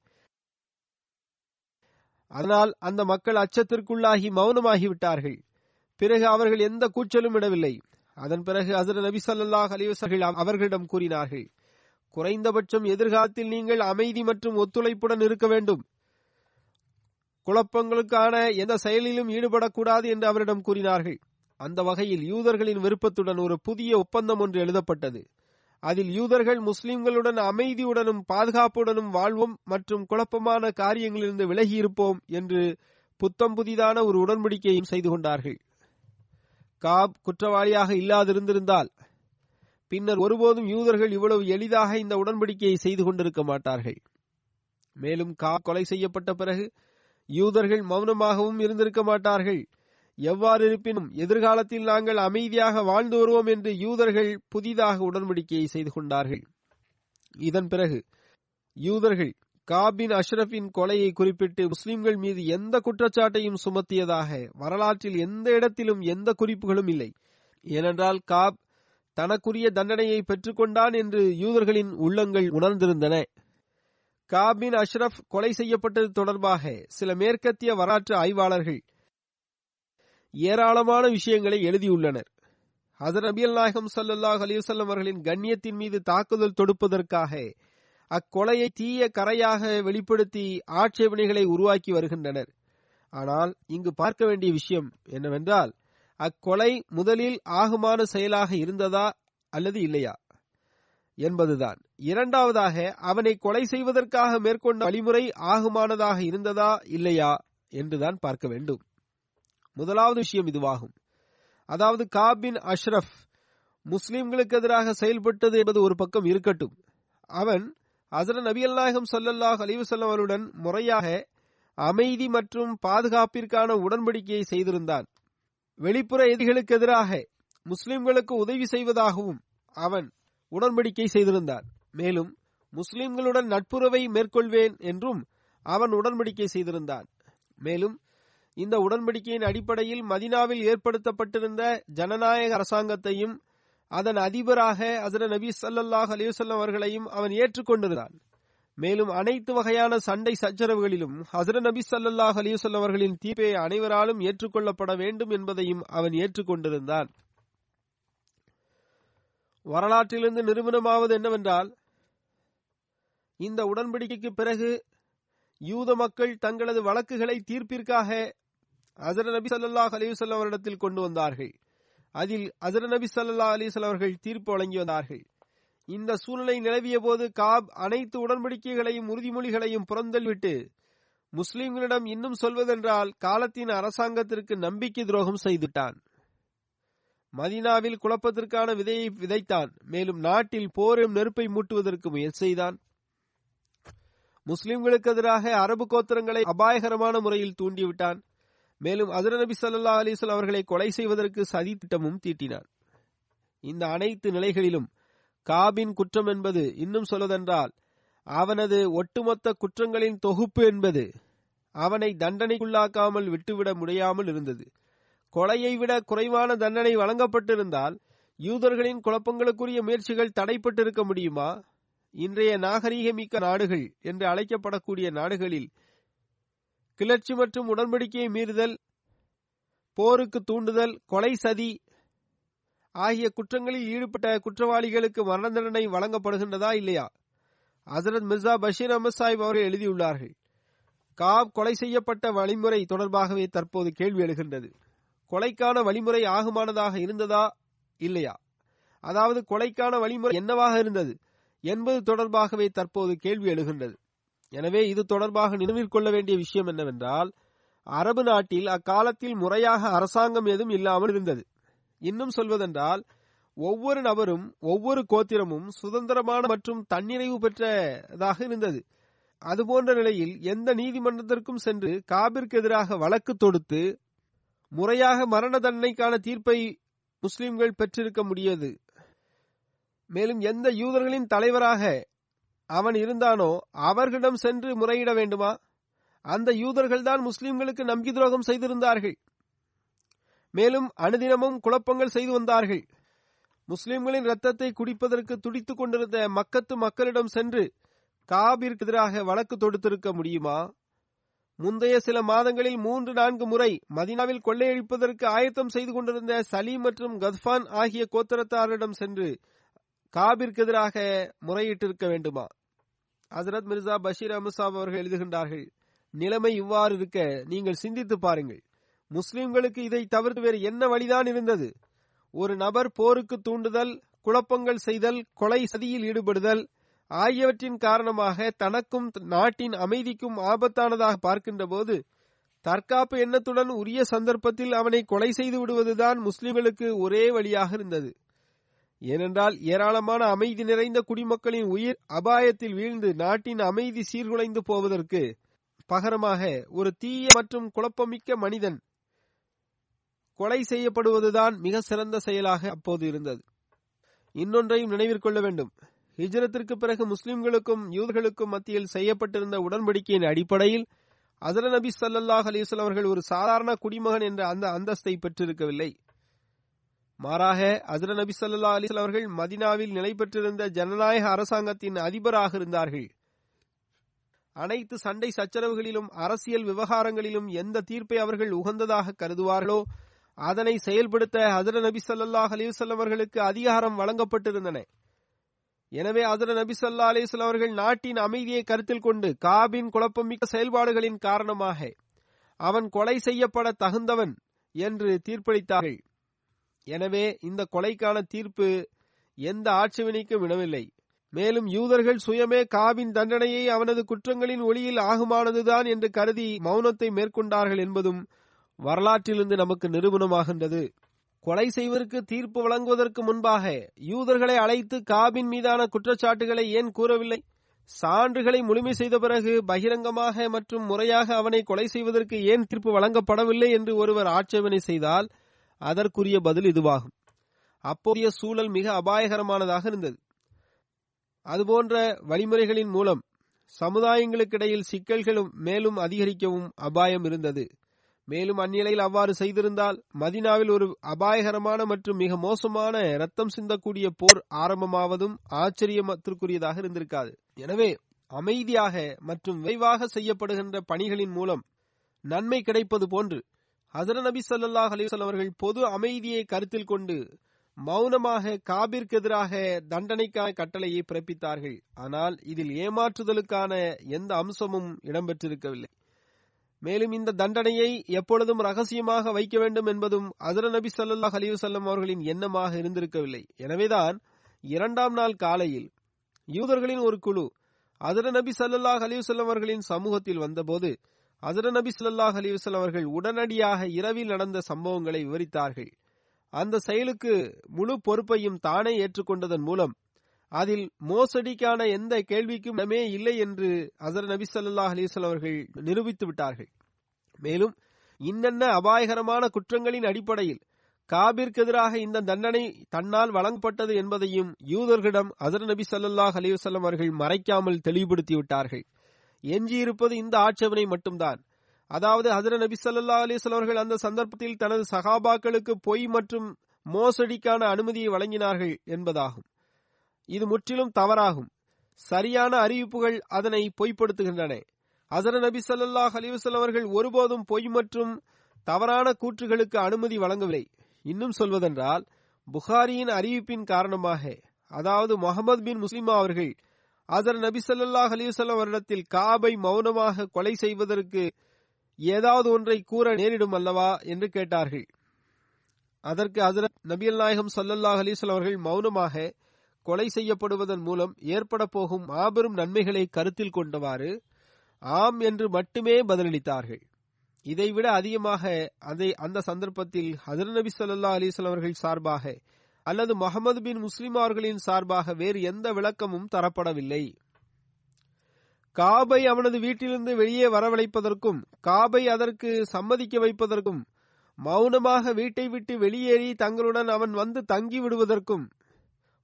Speaker 2: அதனால் அந்த மக்கள் அச்சத்திற்குள்ளாகி மௌனமாகிவிட்டார்கள். பிறகு அவர்கள் எந்த கூச்சலும் இடவில்லை அதன் பிறகு அசர நபி சல்லாஹ் அலிவசர்கள் அவர்களிடம் கூறினார்கள் குறைந்தபட்சம் எதிர்காலத்தில் நீங்கள் அமைதி மற்றும் ஒத்துழைப்புடன் இருக்க வேண்டும். குழப்பங்களுக்கான எந்த செயலிலும் ஈடுபடக்கூடாது என்று அவரிடம் கூறினார்கள். அந்த வகையில் யூதர்களின் விருப்பத்துடன் ஒரு புதிய ஒப்பந்தம் ஒன்று எழுதப்பட்டது. அதில் யூதர்கள் முஸ்லிம்களுடன் அமைதியுடனும் பாதுகாப்புடனும் வாழ்வோம் மற்றும் குழப்பமான காரியங்களிலிருந்து விலகி இருப்போம் என்று புத்தம் புதிதான ஒரு உடன்படிக்கையும் செய்து கொண்டார்கள். காப் குற்றவாளியாக இல்லாதிருந்திருந்தால் பின்னர் ஒருபோதும் யூதர்கள் இவ்வளவு எளிதாக இந்த உடன்படிக்கையை செய்து கொண்டிருக்க மாட்டார்கள். மேலும் காப் கொலை செய்யப்பட்ட பிறகு யூதர்கள் மௌனமாகவும் இருந்திருக்க மாட்டார்கள். எவ்வாறு இருப்பினும் எதிர்காலத்தில் நாங்கள் அமைதியாக வாழ்ந்து வருவோம் என்று யூதர்கள் புதிதாக உடன்படிக்கையை செய்து கொண்டார்கள். இதன் பிறகு யூதர்கள் காபின் அஷ்ரஃபின் கொலையை குறிப்பிட்டு முஸ்லிம்கள் மீது எந்த குற்றச்சாட்டையும் சுமத்தியதாக வரலாற்றில் எந்த இடத்திலும் எந்த குறிப்புகளும் இல்லை. ஏனென்றால் காப் தனக்குரிய தண்டனையை பெற்றுக்கொண்டான் என்று யூதர்களின் உள்ளங்கள் உணர்ந்திருந்தன. காபின் அஷ்ரப் கொலை செய்யப்பட்டது தொடர்பாக சில மேற்கத்திய வரலாற்று ஆய்வாளர்கள் ஏராளமான விஷயங்களை எழுதியுள்ளனர். ஹசர் நபியல் நாயகம் சல்லாஹ் அலிவசல்லம் அவர்களின் கண்ணியத்தின் மீது தாக்குதல் தொடுப்பதற்காக அக்கொலையை தீய கரையாக வெளிப்படுத்தி ஆட்சேபனைகளை உருவாக்கி வருகின்றனர். ஆனால் இங்கு பார்க்க வேண்டிய விஷயம் என்னவென்றால் அக்கொலை முதலில் ஆகுமான செயலாக இருந்ததா அல்லது இல்லையா என்பதுதான். இரண்டாவதாக அவனை கொலை செய்வதற்காக மேற்கொண்ட வழிமுறை ஆகுமானதாக இருந்ததா இல்லையா என்றுதான் பார்க்க வேண்டும். முதலாவது விஷயம் இதுவாகும். அதாவது காபின் அஷ்ரப் முஸ்லிம்களுக்கு எதிராக செயல்பட்டது என்பது ஒரு பக்கம் இருக்கட்டும். அவன் அசர நபி அல்லாஹம் சொல்லல்லாஹ் அலிவசல்லம் அவருடன் முறையாக அமைதி மற்றும் பாதுகாப்பிற்கான உடன்படிக்கையை செய்திருந்தான். வெளிப்புற எதிரிகளுக்கு எதிராக முஸ்லிம்களுக்கு உதவி செய்வதாகவும் அவன் உடன்படிக்கை செய்திருந்தான். மேலும் முஸ்லிம்களுடன் நட்புறவை மேற்கொள்வேன் என்றும் அவன் உடன்படிக்கை செய்திருந்தான். மேலும் இந்த உடன்படிக்கையின் அடிப்படையில் மதினாவில் ஏற்படுத்தப்பட்டிருந்த ஜனநாயக அரசாங்கத்தையும் அதன் அதிபராக அசர நபி சல்லாஹ் அலிவசல்லம் அவர்களையும் அவன் ஏற்றுக்கொண்டிருந்தான். மேலும் அனைத்து வகையான சண்டை சச்சரவுகளிலும் ஹசர நபி சல்லாஹ் அலிவசல்லம் அவர்களின் தீர்ப்பை அனைவராலும் ஏற்றுக்கொள்ளப்பட வேண்டும் என்பதையும் அவன் ஏற்றுக்கொண்டிருந்தான். வரலாற்றிலிருந்து நிறுவனமாவது என்னவென்றால் இந்த உடன்படிக்கைக்கு பிறகு யூத மக்கள் தங்களது வழக்குகளை தீர்ப்பிற்காக அசர நபி சல்லாஹ் அலிவசல்லம் அவரிடத்தில் கொண்டு வந்தார்கள். அதில் அசர நபி சல்லா அலிசல் அவர்கள் தீர்ப்பு வழங்கி வந்தார்கள். இந்த சூழ்நிலை நிலவிய போது காப் அனைத்து உடன்படிக்கைகளையும் உறுதிமொழிகளையும் புறந்தள்விட்டு முஸ்லிம்களிடம் இன்னும் சொல்வதென்றால் காலத்தின் அரசாங்கத்திற்கு நம்பிக்கை துரோகம் செய்துவிட்டான். மதினாவில் குழப்பத்திற்கான விதையை விதைத்தான். மேலும் நாட்டில் போரும் நெருப்பை மூட்டுவதற்கு முயற்சி செய்தான். முஸ்லிம்களுக்கு எதிராக அரபு கோத்திரங்களை அபாயகரமான முறையில் தூண்டிவிட்டான். மேலும் அசர நபி சல்லா அலிஸ்வல் அவர்களை கொலை செய்வதற்கு சதி திட்டமும் தீட்டினார். இந்த அனைத்து நிலைகளிலும் காபின் குற்றம் என்பது இன்னும் சொல்வதென்றால் அவனது ஒட்டுமொத்த குற்றங்களின் தொகுப்பு என்பது அவனை தண்டனைக்குள்ளாக்காமல் விட்டுவிட முடியாமல் இருந்தது. கொலையை விட குறைவான தண்டனை வழங்கப்பட்டிருந்தால் யூதர்களின் குழப்பங்களுக்குரிய முயற்சிகள் தடைப்பட்டிருக்க முடியுமா? இன்றைய நாகரீகமிக்க நாடுகள் என்று அழைக்கப்படக்கூடிய நாடுகளில் கிளர்ச்சி மற்றும் உடன்படிக்கையை மீறுதல் போருக்கு தூண்டுதல் கொலை சதி ஆகிய குற்றங்களில் ஈடுபட்ட குற்றவாளிகளுக்கு மரண தண்டனை வழங்கப்படுகின்றதா இல்லையா? ஹசரத் மிர்சா பஷீர் அஹமத் சாஹிப் அவர்கள் எழுதியுள்ளார்கள் காப் கொலை செய்யப்பட்ட வழிமுறை தொடர்பாகவே தற்போது கேள்வி எழுகின்றது. கொலைக்கான வழிமுறை ஆகுமானதாக இருந்ததா இல்லையா? அதாவது கொலைக்கான வழிமுறை என்னவாக இருந்தது என்பது தொடர்பாகவே தற்போது கேள்வி எழுகின்றது. எனவே இது தொடர்பாக நினைவில் கொள்ள வேண்டிய விஷயம் என்னவென்றால் அரபு நாட்டில் அக்காலத்தில் முறையாக அரசாங்கம் ஏதும் இல்லாமல் இருந்தது. இன்னும் சொல்வதென்றால் ஒவ்வொரு நபரும் ஒவ்வொரு கோத்திரமும் சுதந்திரமான மற்றும் தன்னிறைவு பெற்றதாக இருந்தது. அதுபோன்ற நிலையில் எந்த நீதிமன்றத்திற்கும் சென்று காபிற்கு எதிராக வழக்கு தொடுத்து முறையாக மரண தண்டனைக்கான தீர்ப்பை முஸ்லிம்கள் பெற்றிருக்க முடியாது. மேலும் எந்த யூதர்களின் தலைவராக அவன் இருந்தானோ அவர்களிடம் சென்று முறையிட வேண்டுமா? அந்த யூதர்கள் தான் முஸ்லிம்களுக்கு நம்பி துரோகம் செய்திருந்தார்கள். மேலும் அனுதினமும் குழப்பங்கள் செய்து வந்தார்கள். முஸ்லிம்களின் ரத்தத்தை குடிப்பதற்கு துடித்துக் கொண்டிருந்த மக்கத்து மக்களிடம் சென்று காபிற்கு எதிராக வழக்கு தொடுத்திருக்க முடியுமா? முந்தைய சில மாதங்களில் மூன்று நான்கு முறை மதினாவில் கொள்ளையடிப்பதற்கு ஆயத்தம் செய்து கொண்டிருந்த சலீம் மற்றும் கத்பான் ஆகிய கோத்தரத்தாரிடம் சென்று காபிற்கு எதிராக முறையிட்டிருக்க வேண்டுமா? ஹசரத் மிர்சா பஷீர் அஹமசாப் அவர்கள் எழுதுகின்றார்கள் நிலைமை இவ்வாறு இருக்க நீங்கள் சிந்தித்து பாருங்கள். முஸ்லிம்களுக்கு இதை தவிர்த்து வேறு என்ன வழிதான் இருந்தது? ஒரு நபர் போருக்கு தூண்டுதல் குழப்பங்கள் செய்தல் கொலை சதியில் ஈடுபடுதல் ஆகியவற்றின் காரணமாக தனக்கும் நாட்டின் அமைதிக்கும் ஆபத்தானதாக பார்க்கின்ற போது தற்காப்பு எண்ணத்துடன் உரிய சந்தர்ப்பத்தில் அவனை கொலை செய்து விடுவதுதான் முஸ்லிம்களுக்கு ஒரே வழியாக இருந்தது. ஏனென்றால் ஏராளமான அமைதி நிறைந்த குடிமக்களின் உயிர் அபாயத்தில் வீழ்ந்து நாட்டின் அமைதி சீர்குலைந்து போவதற்கு பகரமாக ஒரு தீய மற்றும் குழப்பமிக்க மனிதன் கொலை செய்யப்படுவதுதான் மிக சிறந்த செயலாக அப்போது இருந்தது. இன்னொன்றையும் நினைவிற்கொள்ள வேண்டும். ஹிஜரத்திற்கு பிறகு முஸ்லிம்களுக்கும் யூதர்களுக்கும் மத்தியில் செய்யப்பட்டிருந்த உடன்படிக்கையின் அடிப்படையில் அதர நபி சல்லாஹ் அலிஸ்வல் அவர்கள் ஒரு சாதாரண குடிமகன் என்ற அந்த அந்தஸ்தை பெற்றிருக்கவில்லை. மாறாக அசர நபி சல்லா அலிஸ்லாம் அவர்கள் மதினாவில் நிலை பெற்றிருந்த ஜனநாயக அரசாங்கத்தின் அதிபராக இருந்தார்கள். அனைத்து சண்டை சச்சரவுகளிலும் அரசியல் விவகாரங்களிலும் எந்த தீர்ப்பை அவர்கள் உகந்ததாக கருதுவார்களோ அதனை செயல்படுத்த ஹசர நபி சல்லாஹ் அலிவசல்லம் அவர்களுக்கு அதிகாரம் வழங்கப்பட்டிருந்தன. எனவே அதர நபி சல்லா அலிஸ்லாம் அவர்கள் நாட்டின் அமைதியை கருத்தில் கொண்டு காபின் குழப்பமிக்க செயல்பாடுகளின் காரணமாக அவன் கொலை செய்யப்பட தகுந்தவன் என்று தீர்ப்பளித்தார்கள். எனவே இந்த கொலைக்கான தீர்ப்பு எந்த ஆட்சேபனைக்கும் விடவில்லை. மேலும் யூதர்கள் சுயமே காபின் தண்டனையை அவனது குற்றங்களின் ஒளியில் ஆகுமானதுதான் என்று கருதி மௌனத்தை மேற்கொண்டார்கள் என்பதும் வரலாற்றிலிருந்து நமக்கு நிரூபணமாகின்றது. கொலை செய்வதற்கு தீர்ப்பு வழங்குவதற்கு முன்பாக யூதர்களை அழைத்து காபின் மீதான குற்றச்சாட்டுகளை ஏன் கூறவில்லை? சான்றுகளை முழுமை செய்த பிறகு பகிரங்கமாக மற்றும் முறையாக அவனை கொலை செய்வதற்கு ஏன் தீர்ப்பு வழங்கப்படவில்லை என்று ஒருவர் ஆட்சேபனை செய்தால் அதற்குரிய பதில் இதுவாகும். அப்போதைய சூழல் மிக அபாயகரமானதாக இருந்தது. அதுபோன்ற வழிமுறைகளின் மூலம் சமுதாயங்களுக்கிடையில் சிக்கல்களும் மேலும் அதிகரிக்கவும் அபாயம் இருந்தது. மேலும் அந்நிலையில் அவ்வாறு செய்திருந்தால் மதினாவில் ஒரு அபாயகரமான மற்றும் மிக மோசமான ரத்தம் சிந்தக்கூடிய போர் ஆரம்பமாவதும் ஆச்சரியத்திற்குரியதாக இருந்திருக்காது. எனவே அமைதியாக மற்றும் விரைவாக செய்யப்படுகின்ற பணிகளின் மூலம் நன்மை கிடைப்பது போன்று ஹசர நபி சல்லாஹ் அலிவசல் அவர்கள் பொது அமைதியை கருத்தில் கொண்டு மௌனமாக காபிற்கு எதிராக தண்டனைக்கான கட்டளையை பிறப்பித்தார்கள். ஆனால் இதில் ஏமாற்றுதலுக்கான எந்த அம்சமும் இடம்பெற்றிருக்கவில்லை. மேலும் இந்த தண்டனையை எப்பொழுதும் ரகசியமாக வைக்க வேண்டும் என்பதும் அதர நபி சல்லாஹ் அலிவசல்லம் அவர்களின் எண்ணமாக இருந்திருக்கவில்லை. எனவேதான் இரண்டாம் நாள் காலையில் யூதர்களின் ஒரு குழு அதர நபி சல்லாஹ் அலிவசல்லம் அவர்களின் சமூகத்தில் வந்தபோது அதர நபி சொல்லாஹ் அலிவசல் அவர்கள் உடனடியாக இரவில் நடந்த சம்பவங்களை விவரித்தார்கள். அந்த செயலுக்கு முழு பொறுப்பையும் தானே ஏற்றுக்கொண்டதன் மூலம் அதில் மோசடிக்கான எந்த கேள்விக்கும் இடமே இல்லை என்று அசர் நபி சல்லாஹ் அலிவசல் அவர்கள் நிரூபித்து விட்டார்கள். மேலும் இன்னென்ன அபாயகரமான குற்றங்களின் அடிப்படையில் காபிற்கு எதிராக இந்த தண்டனை தன்னால் வழங்கப்பட்டது என்பதையும் யூதர்களிடம் அசர் நபி சல்லாஹ் அலிவசல்லம் அவர்கள் மறைக்காமல் தெளிவுபடுத்திவிட்டார்கள் எஞ்சியிருப்பது இந்த ஆட்சேபனை மட்டும்தான். அதாவது ஹசர நபி சல்லா அலிஸ்வல் அவர்கள் அந்த சந்தர்ப்பத்தில் தனது சகாபாக்களுக்கு பொய் மற்றும் மோசடிக்கான அனுமதியை வழங்கினார்கள் என்பதாகும். இது முற்றிலும் தவறாகும். சரியான அறிவிப்புகள் அதனை பொய்ப்படுத்துகின்றன. ஹசர நபி சல்லாஹ் அலிவசல் அவர்கள் ஒருபோதும் பொய் மற்றும் தவறான கூற்றுகளுக்கு அனுமதி வழங்கவில்லை. இன்னும் சொல்வதென்றால் புகாரியின் அறிவிப்பின் காரணமாக அதாவது முகமது பின் முஸ்லிமா அவர்கள் அதர் நபி சல்லாஹ் அலிவசல்லம் வருடத்தில் காபை மௌனமாக கொலை செய்வதற்கு ஏதாவது ஒன்றை கூற நேரிடும் அல்லவா என்று கேட்டார்கள். அதற்கு ஹசரத் நபியல் நாயகம் சல்லல்லாஹ் அலிஸ்லாம் அவர்கள் மௌனமாக கொலை செய்யப்படுவதன் மூலம் ஏற்பட போகும் மாபெரும் நன்மைகளை கருத்தில் கொண்டவாறு ஆம் என்று மட்டுமே பதிலளித்தார்கள். இதைவிட அதிகமாக அதை அந்த சந்தர்ப்பத்தில் ஹசரத் நபி சல்லா அலிஸ்லாம் அவர்கள் சார்பாக அல்லது முகமது பின் முஸ்லிமார்களின் சார்பாக வேறு எந்த விளக்கமும் தரப்படவில்லை. காபை அவனது வீட்டிலிருந்து வெளியே வரவழைப்பதற்கும் காபை அதற்கு சம்மதிக்க வைப்பதற்கும் மௌனமாக வீட்டை விட்டு வெளியேறி தங்களுடன் அவன் வந்து தங்கி விடுவதற்கும்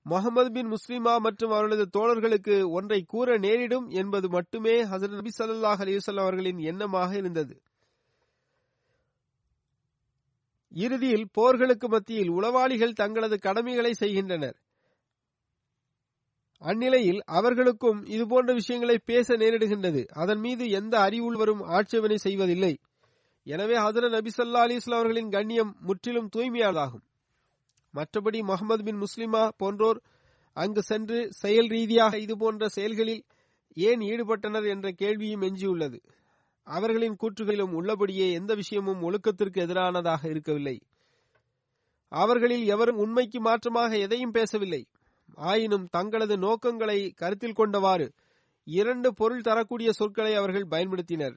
Speaker 2: முகமது பின் முஸ்லிமா மற்றும் அவனது தோழர்களுக்கு ஒன்றை கூற நேரிடும் என்பது மட்டுமே ஹசரத் நபி சல்லாஹ் அலிவசல்ல அவர்களின் எண்ணமாக இருந்தது. இறுதியில் போர்களுக்கு மத்தியில் உளவாளிகள் தங்களது கடமைகளை செய்கின்றனர். அந்நிலையில் அவர்களுக்கும் இதுபோன்ற விஷயங்களை பேச நேரிடுகின்றது. அதன் மீது எந்த அறிவுள்வரும் ஆட்சேபனை செய்வதில்லை. எனவே ஹதர நபி சல்லா அலிஸ்லாம் அவர்களின் கண்ணியம் முற்றிலும் தூய்மையானதாகும். மற்றபடி முகமது பின் முஸ்லிமா போன்றோர் அங்கு சென்று செயல் ரீதியாக இதுபோன்ற செயல்களில் ஏன் ஈடுபட்டனர் என்ற கேள்வியும் எஞ்சியுள்ளது. அவர்களின் கூற்றுகளிலும் உள்ளபடியே எந்த விஷயமும் ஒழுக்கத்திற்கு எதிரானதாக இருக்கவில்லை. அவர்களில் எவரும் உண்மைக்கு மாற்றமாக எதையும் பேசவில்லை. ஆயினும் தங்களது நோக்கங்களை கருத்தில் கொண்டவாறு இரண்டு பொருள் தரக்கூடிய சொற்களை அவர்கள் பயன்படுத்தினர்.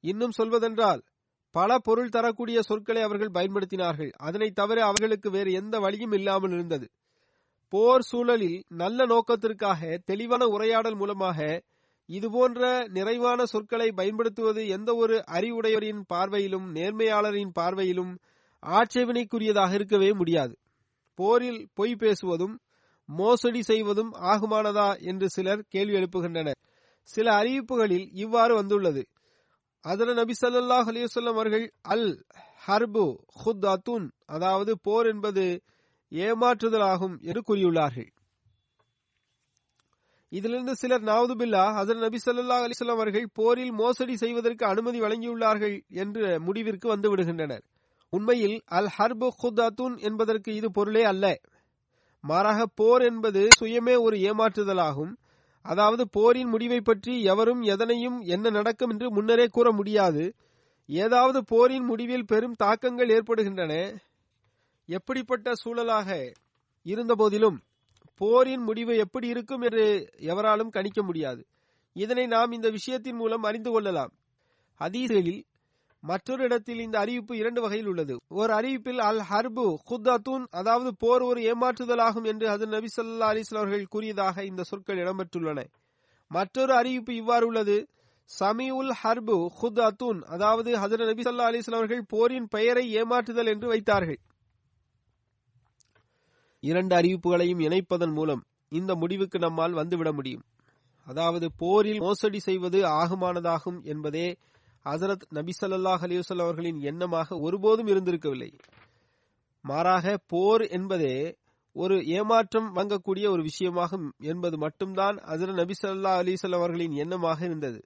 Speaker 2: இன்னும் சொல்வதென்றால் பல பொருள் தரக்கூடிய சொற்களை அவர்கள் பயன்படுத்தினார்கள். அதனை தவிர அவர்களுக்கு வேறு எந்த வழியும் இல்லாமல் இருந்தது. போர் சூழலில் நல்ல நோக்கத்திற்காக தெளிவான உரையாடல் மூலமாக இதுபோன்ற நிறைவான சொற்களை பயன்படுத்துவது எந்த ஒரு அறிவுடையவரின் பார்வையிலும் நேர்மையாளரின் பார்வையிலும் ஆட்சேபனைக்குரியதாக இருக்கவே முடியாது. போரில் பொய் பேசுவதும் மோசடி செய்வதும் ஆகுமானதா என்று சிலர் கேள்வி எழுப்புகின்றனர். சில அறிவிப்புகளில் இவ்வாறு வந்துள்ளது. அதர நபி சல்லாஹ் அலைஹி அவர்கள் அல் ஹர்பு ஹுத் அத்துன் அதாவது போர் என்பது ஏமாற்றுதலாகும் என்று கூறியுள்ளார்கள். இதிலிருந்து சிலர் நாவதுபில்லா ஹசரத் நபி ஸல்லல்லாஹு அலைஹி அவர்கள் போரில் மோசடி செய்வதற்கு அனுமதி வழங்கியுள்ளார்கள் என்ற முடிவிற்கு வந்து விடுகின்றனர். உண்மையில் அல் ஹர்பு குதாத்துன் என்பதற்கு இது பொருளே அல்ல. மாறாக போர் என்பது சுயமே ஒரு ஏமாற்றுதலாகும். அதாவது போரின் முடிவை பற்றி எவரும் எதனையும் என்ன நடக்கும் என்று முன்னரே கூற முடியாது. ஏதாவது போரின் முடிவில் பெரும் தாக்கங்கள் ஏற்படுகின்றன. எப்படிப்பட்ட சூழலாக இருந்தபோதிலும் போரின் முடிவு எப்படி இருக்கும் என்று எவராலும் கணிக்க முடியாது. இதனை நாம் இந்த விஷயத்தின் மூலம் அறிந்து கொள்ளலாம். ஹதீஸ்களில் மற்றொரு இடத்தில் இந்த அறிவிப்பு இரண்டு வகையில் உள்ளது. ஒரு அறிவிப்பில் அல் ஹர்பு ஹுத்தாத்தூன் அதாவது போர் ஒரு ஏமாற்றுதலாகும் என்று அது நபி சொல்லா அலிஸ்லாம் அவர்கள் கூறியதாக இந்த சொற்கள் இடம்பெற்றுள்ளன. மற்றொரு அறிவிப்பு இவ்வாறு உள்ளது. சமியுல் ஹர்பு ஹுத் அத்தூன் அதாவது ஹசரத் நபி சொல்லா அலிஸ்லாம் அவர்கள் போரின் பெயரை ஏமாற்றுதல் என்று வைத்தார்கள். இரண்டு அறிவிப்புகளையும் இணைப்பதன் மூலம் இந்த முடிவுக்கு நம்மால் வந்துவிட முடியும். அதாவது போரில் மோசடி செய்வது ஆகுமானதாகும் என்பதே ஹசரத் நபிசல்லாஹ் அலிவசல் அவர்களின் எண்ணமாக ஒருபோதும் இருந்திருக்கவில்லை. மாறாக போர் என்பதே ஒரு ஏமாற்றம் வாங்கக்கூடிய ஒரு விஷயமாகும் என்பது மட்டும்தான் ஹசரத் நபிசல்லா அலிசல் அவர்களின் எண்ணமாக இருந்தது.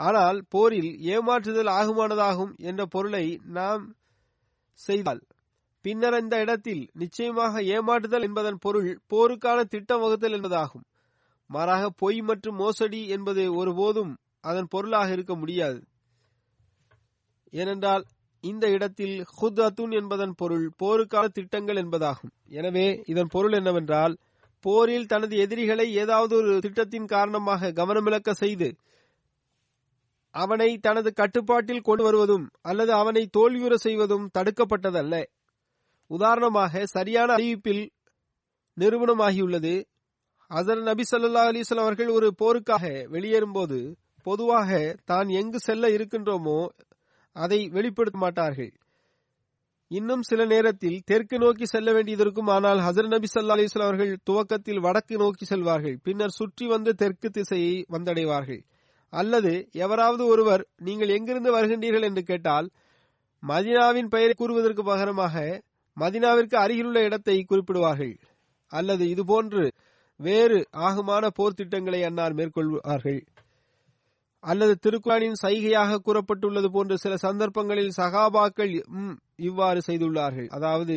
Speaker 2: ஆனால் போரில் ஏமாற்றுதல் ஆகுமானதாகும் என்ற பொருளை நாம் செய்தால் பின்னர் இந்த இடத்தில் நிச்சயமாக ஏமாற்றுதல் என்பதன் பொருள் போருக்கான திட்டம் வகுத்தல் என்பதாகும். மாறாக பொய் மற்றும் மோசடி என்பது ஒருபோதும் அதன் பொருளாக இருக்க முடியாது. ஏனென்றால் இந்த இடத்தில் ஹுத் அத்துன் என்பதன் பொருள் போருக்கான திட்டங்கள் என்பதாகும். எனவே இதன் பொருள் என்னவென்றால் போரில் தனது எதிரிகளை ஏதாவது ஒரு திட்டத்தின் காரணமாக கவனமிழக்க செய்து அவனை தனது கட்டுப்பாட்டில் கொண்டு வருவதும் அல்லது அவனை தோல்வியுற செய்வதும் தடுக்கப்பட்டதல்ல. உதாரணமாக சரியான அறிவிப்பில் நிறுவனமாகியுள்ளது. அதர் நபி சொல்லா அலிஸ்லாம் அவர்கள் ஒரு போருக்காக வெளியேறும்போது பொதுவாக தான் எங்கு செல்ல இருக்கின்றோமோ அதை வெளிப்படுத்த மாட்டார்கள். இன்னும் சில நேரத்தில் தெற்கு நோக்கி செல்ல வேண்டியதற்கும் ஆனால் ஹசர் நபி சல்லா அலிஸ்லாம் அவர்கள் துவக்கத்தில் வடக்கு நோக்கி செல்வார்கள். பின்னர் சுற்றி வந்து தெற்கு திசையை வந்தடைவார்கள். அல்லது எவராவது ஒருவர் நீங்கள் எங்கிருந்து வருகின்றீர்கள்? என்று கேட்டால் மதினாவின் பெயரை கூறுவதற்கு பகரமாக மதினாவிற்கு அருகிலுள்ள இடத்தை குறிப்பிடுவார்கள். அல்லது இதுபோன்று வேறு ஆகுமான போர் திட்டங்களை அன்னார் மேற்கொள்வார்கள். அல்லது திருக்குறானின் சைகையாக கூறப்பட்டுள்ளது போன்ற சில சந்தர்ப்பங்களில் சகாபாக்கள் இவ்வாறு செய்துள்ளார்கள். அதாவது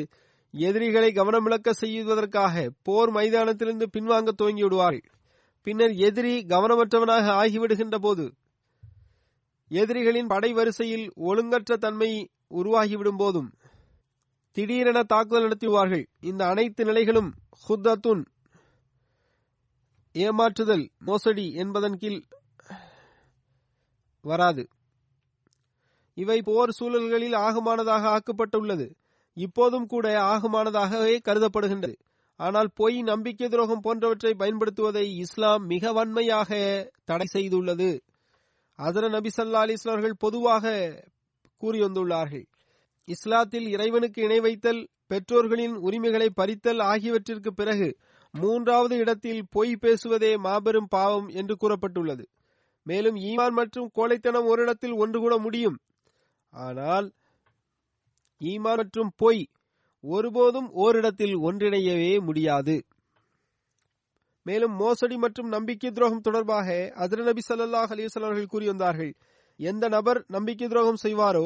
Speaker 2: எதிரிகளை கவனமிழக்க செய்வதற்காக போர் மைதானத்திலிருந்து பின்வாங்க துவங்கி விடுவார்கள் பின்னர் எதிரி கவனமற்றவனாக ஆகிவிடுகின்ற போது எதிரிகளின் படை வரிசையில் ஒழுங்கற்ற தன்மை உருவாகிவிடும் போதும் திடீரென தாக்குதல் நடத்துவார்கள் இந்த அனைத்து நிலைகளும் ஹுத்தத்துன் ஏமாற்றுதல் மோசடி என்பதன் கீழ் வராது. இவை போர் சூழல்களில் ஆகமானதாக ஆக்கப்பட்டுள்ளது. இப்போதும் கூட ஆகமானதாகவே கருதப்படுகின்றது. ஆனால் பொய் நம்பிக்கை துரோகம் போன்றவற்றை பயன்படுத்துவதை இஸ்லாம் மிக வன்மையாக தடை செய்துள்ளது. அதர நபி சல்லா அலிஸ்லார்கள் பொதுவாக கூறி வந்துள்ளார்கள் இஸ்லாத்தில் இறைவனுக்கு இணை வைத்தல் பெற்றோர்களின் உரிமைகளை பறித்தல் ஆகியவற்றிற்கு பிறகு மூன்றாவது இடத்தில் பொய் பேசுவதே மாபெரும் பாவம் என்று கூறப்பட்டுள்ளது. மேலும் ஈமான் மற்றும் கோழைத்தனம் ஒரு இடத்தில் ஒன்று கூட முடியும். ஆனால் ஈமான் மற்றும் பொய் ஒருபோதும் ஓரிடத்தில் ஒன்றிணையவே முடியாது. மேலும் மோசடி மற்றும் நம்பிக்கை துரோகம் தொடர்பாக அதிர நபி சல்லாஹ் அலிவசல் அவர்கள் வந்தார்கள் எந்த நபர் நம்பிக்கை துரோகம் செய்வாரோ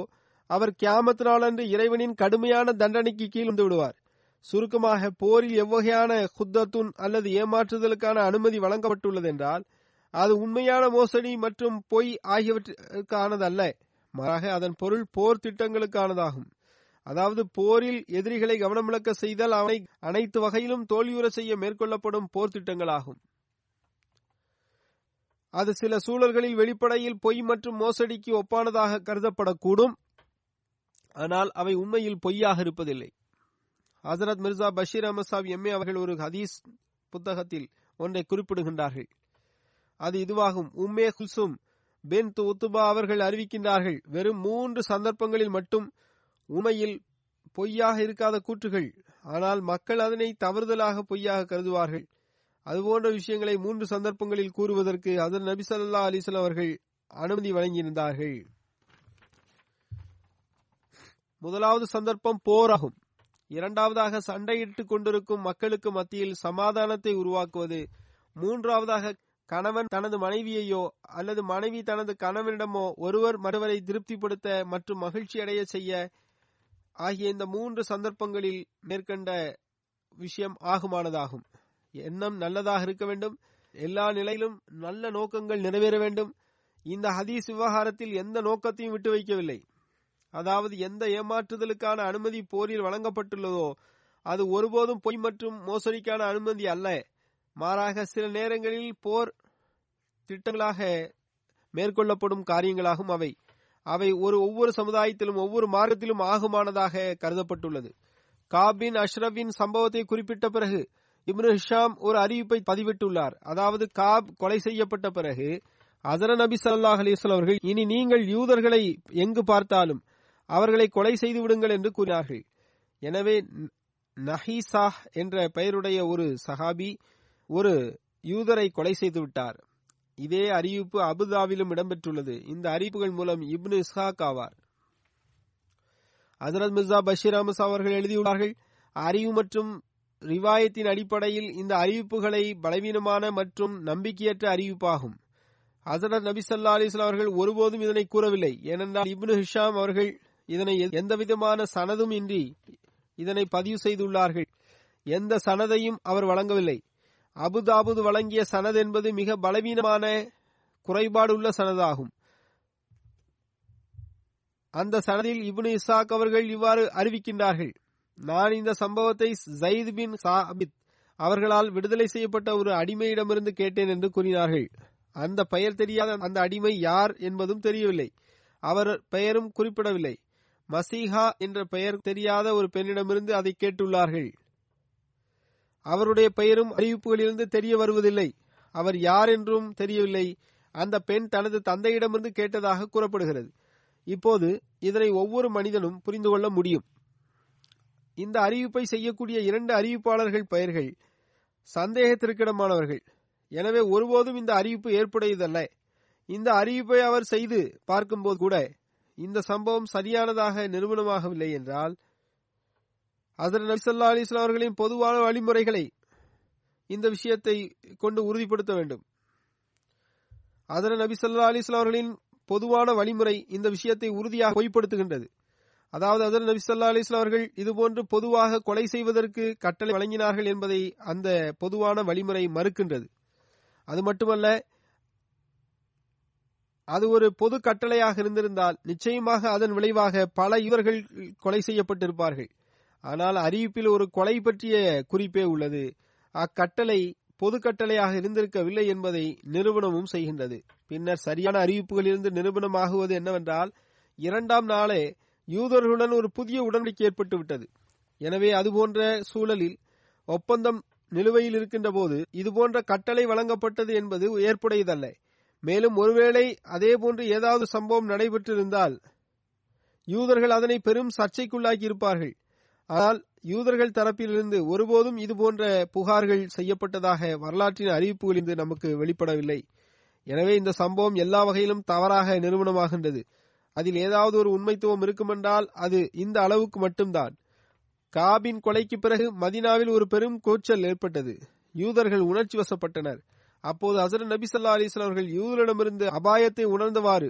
Speaker 2: அவர் கியாமத் நாளன்று இறைவனின் கடுமையான தண்டனைக்கு கீழ் வந்து விடுவார். சுருக்கமாக போரில் எவ்வகையான குத்தத்துன் அல்லது ஏமாற்றுதலுக்கான அனுமதி வழங்கப்பட்டுள்ளது என்றால் அது உண்மையான மோசடி மற்றும் பொய் ஆகியவற்றுக்கானதல்ல. மாறாக அதன் பொருள் போர் திட்டங்களுக்கானதாகும். அதாவது போரில் எதிரிகளை கவனமிழக்க செய்தால் அவனை அனைத்து வகையிலும் தோல்வியுற செய்ய மேற்கொள்ளப்படும் போர் திட்டங்களாகும். அது சில சூழல்களில் வெளிப்படையில் பொய் மற்றும் மோசடிக்கு ஒப்பானதாக கருதப்படக்கூடும். ஆனால் அவை உண்மையில் பொய்யாக இருப்பதில்லை. ஹசரத் மிர்சா பஷீர் அஹமத் சாப் எம்ஏ அவர்கள் ஒரு ஹதீஸ் புத்தகத்தில் ஒன்றை குறிப்பிடுகின்றார்கள். அது இதுவாகும். உம்மே குல்சும் பென் உத்துபா அவர்கள் அறிவிக்கின்றார்கள் வெறும் மூன்று சந்தர்ப்பங்களில் மட்டும் உண்மையில் பொய்யாக இருக்காத கூற்றுகள். ஆனால் மக்கள் அதனை தவறுதலாக பொய்யாக கருதுவார்கள். அதுபோன்ற விஷயங்களை மூன்று சந்தர்ப்பங்களில் கூறுவதற்கு அதன் நபி சல்லா அலிஸ்லாம் அவர்கள் அனுமதி வழங்கியிருந்தார்கள். முதலாவது சந்தர்ப்பம் போராகும். இரண்டாவதாக சண்டையிட்டுக் கொண்டிருக்கும் மக்களுக்கு மத்தியில் சமாதானத்தை உருவாக்குவது. மூன்றாவதாக கணவன் தனது மனைவியையோ அல்லது மனைவி தனது கணவனிடமோ ஒருவர் மறுவரை திருப்திப்படுத்த மற்றும் மகிழ்ச்சி அடைய செய்ய ஆகிய இந்த மூன்று சந்தர்ப்பங்களில் மேற்கண்ட விஷயம் ஆகுமானதாகும். எண்ணம் நல்லதாக இருக்க வேண்டும். எல்லா நிலையிலும் நல்ல நோக்கங்கள் நிறைவேற வேண்டும். இந்த ஹதீஸ் விவகாரத்தில் எந்த நோக்கத்தையும் விட்டு வைக்கவில்லை. அதாவது எந்த ஏமாற்றுதலுக்கான அனுமதி போரில் வழங்கப்பட்டுள்ளதோ அது ஒருபோதும் பொய் மற்றும் மோசடிக்கான அனுமதி அல்ல. மாறாக சில நேரங்களில் போர் திட்டங்களாக மேற்கொள்ளப்படும் காரியங்களாகும் அவை. அவை ஒரு ஒவ்வொரு சமுதாயத்திலும் ஒவ்வொரு மார்க்கத்திலும் ஆகுமானதாக கருதப்பட்டுள்ளது. காபின் அஷ்ரஃபின் சம்பவத்தை குறிப்பிட்ட பிறகு இப்னு ஹிஷாம் ஒரு அறிவிப்பை பதிவிட்டுள்ளார். அதாவது காப் கொலை செய்யப்பட்ட பிறகு அதர நபி சல்லாஹ் அலிஸ்லாம் அவர்கள் இனி நீங்கள் யூதர்களை எங்கு பார்த்தாலும் அவர்களை கொலை செய்து விடுங்கள் என்று கூறினார்கள். எனவே நஹீசா என்ற பெயருடைய ஒரு சஹாபி ஒரு யூதரை கொலை செய்து விட்டார். இதே அறிவிப்பு அபுதாவிலும் இடம்பெற்றுள்ளது. இந்த அறிவிப்புகள் மூலம் இப்னு இஸ்ஹாக் ஆவார். ஹசரத் மிர்சா பஷீர் அஹமஸ் அவர்கள் எழுதியுள்ளார்கள் அறிவு மற்றும் ரிவாயத்தின் அடிப்படையில் இந்த அறிவிப்புகளை பலவீனமான மற்றும் நம்பிக்கையற்ற அறிவிப்பாகும். ஹசரத் நபி சல்லா அலிஸ்லாம் அவர்கள் ஒருபோதும் இதனை கூறவில்லை. ஏனென்றால் இப்னு ஹிஷாம் அவர்கள் இதனை எந்தவிதமான சனதும் இன்றி இதனை பதிவு செய்துள்ளார்கள். எந்த சனதையும் அவர் வழங்கவில்லை. அபுதாபுது வழங்கிய சனது என்பது மிக பலவீனமான குறைபாடுள்ள சனதாகும். அந்த சனதில் இப்னு இசாக் அவர்கள் இவ்வாறு அறிவிக்கின்றார்கள். நான் இந்த சம்பவத்தை ஜயித் பின் சாபித் அவர்களால் விடுதலை செய்யப்பட்ட ஒரு அடிமையிடமிருந்து கேட்டேன் என்று கூறினார்கள். அந்த பெயர் தெரியாத அந்த அடிமை யார் என்பதும் தெரியவில்லை. அவர் பெயரும் குறிப்பிடவில்லை. மசீஹா என்ற பெயர் தெரியாத ஒரு பெண்ணிடமிருந்து அதை கேட்டுள்ளார்கள். அவருடைய பெயரும் அறிவிப்புகளிலிருந்து தெரிய வருவதில்லை. அவர் யார் என்றும் தெரியவில்லை. அந்த பெண் தனது தந்தையிடமிருந்து கேட்டதாக கூறப்படுகிறது. இப்போது இதனை ஒவ்வொரு மனிதனும் புரிந்து கொள்ள முடியும். இந்த அறிவிப்பை செய்யக்கூடிய இரண்டு அறிவிப்பாளர்கள் பெயர்கள் சந்தேகத்திற்கிடமானவர்கள். எனவே ஒருபோதும் இந்த அறிவிப்பு ஏற்புடையதல்ல. இந்த அறிவிப்பை அவர் செய்து பார்க்கும்போது கூட இந்த சம்பவம் சரியானதாக நிரூபணமாகவில்லை என்றால் அதர் நபிசல்லா அலிஸ்லாம் அவர்களின் பொதுவான வழிமுறைகளை இந்த விஷயத்தை கொண்டு உறுதிப்படுத்த வேண்டும். அதர் நபி சொல்லா அலிஸ்லாம் அவர்களின் பொதுவான வழிமுறை இந்த விஷயத்தை உறுதியாக பொய்ப்படுத்துகின்றது. அதாவது அதர் நபி சொல்லா அலிஸ்லாம் அவர்கள் இதுபோன்று பொதுவாக கொலை செய்வதற்கு கட்டளை வழங்கினார்கள் என்பதை அந்த பொதுவான வழிமுறை மறுக்கின்றது. அது மட்டுமல்ல அது ஒரு பொது கட்டளையாக இருந்திருந்தால் நிச்சயமாக அதன் விளைவாக பல இவர்கள் கொலை செய்யப்பட்டிருப்பார்கள். ஆனால் அறிவிப்பில் ஒரு கொலை பற்றிய குறிப்பே உள்ளது. அக்கட்டளை பொது கட்டளையாக இருந்திருக்கவில்லை என்பதை நிறுவனமும் செய்கின்றது. பின்னர் சரியான அறிவிப்புகளிலிருந்து நிரூபணமாகுவது என்னவென்றால் இரண்டாம் நாளே யூதர்களுடன் ஒரு புதிய உடன்படிக்கை ஏற்பட்டு விட்டது எனவே அதுபோன்ற சூழலில் ஒப்பந்தம் நிலுவையில் இருக்கின்ற போது இதுபோன்ற கட்டளை வழங்கப்பட்டது என்பது ஏற்புடையதல்ல. மேலும் ஒருவேளை அதேபோன்று ஏதாவது சம்பவம் நடைபெற்றிருந்தால் யூதர்கள் அதனை பெரும் சர்ச்சைக்குள்ளாக்கி இருப்பார்கள் ஆனால் யூதர்கள் தரப்பிலிருந்து ஒருபோதும் இதுபோன்ற புகார்கள் செய்யப்பட்டதாக வரலாற்றின் அறிவிப்புகளிலிருந்து நமக்கு வெளிப்படவில்லை. எனவே இந்த சம்பவம் எல்லா வகையிலும் தவறாக நிறுவனமாகின்றது. அதில் ஏதாவது ஒரு உண்மைத்துவம் இருக்குமென்றால் அது இந்த அளவுக்கு மட்டும்தான். காபின் கொலைக்கு பிறகு மதினாவில் ஒரு பெரும் கூச்சல் ஏற்பட்டது. யூதர்கள் உணர்ச்சி வசப்பட்டனர். அப்போது ஹசரத் நபி சல்லா அலிஸ்லாம் அவர்கள் யூதரிடமிருந்து அபாயத்தை உணர்ந்தவாறு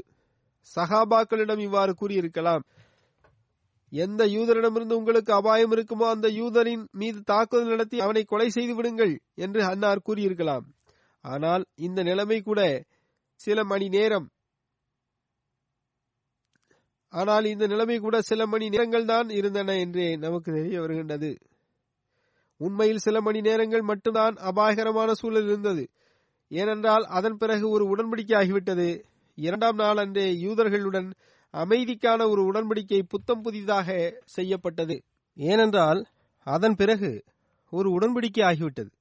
Speaker 2: சஹாபாக்களிடம் இவ்வாறு கூறியிருக்கலாம். எந்த யூதரிடமிருந்து உங்களுக்கு அபாயம் இருக்குமோ அந்த யூதரின் மீது தாக்குதல் நடத்தி அவனை கொலை செய்து விடுங்கள் என்று அன்னார் கூறியிருக்கலாம். ஆனால் இந்த நிலைமை கூட சில மணி நேரம். ஆனால் இந்த நிலைமை கூட சில மணி நேரங்கள் தான் இருந்தன என்றே நமக்கு தெரிய வருகின்றது. உண்மையில் சில மணி நேரங்கள் மட்டும்தான் அபாயகரமான சூழல் இருந்தது. ஏனென்றால் அதன் பிறகு ஒரு உடன்படிக்கை ஆகிவிட்டது இரண்டாம் நாள் அன்றே யூதர்களுடன் அமைதிக்கான ஒரு உடன்படிக்கை புத்தம் புதிதாக செய்யப்பட்டது. ஏனென்றால் அதன் பிறகு ஒரு உடன்படிக்கை ஆகிவிட்டது.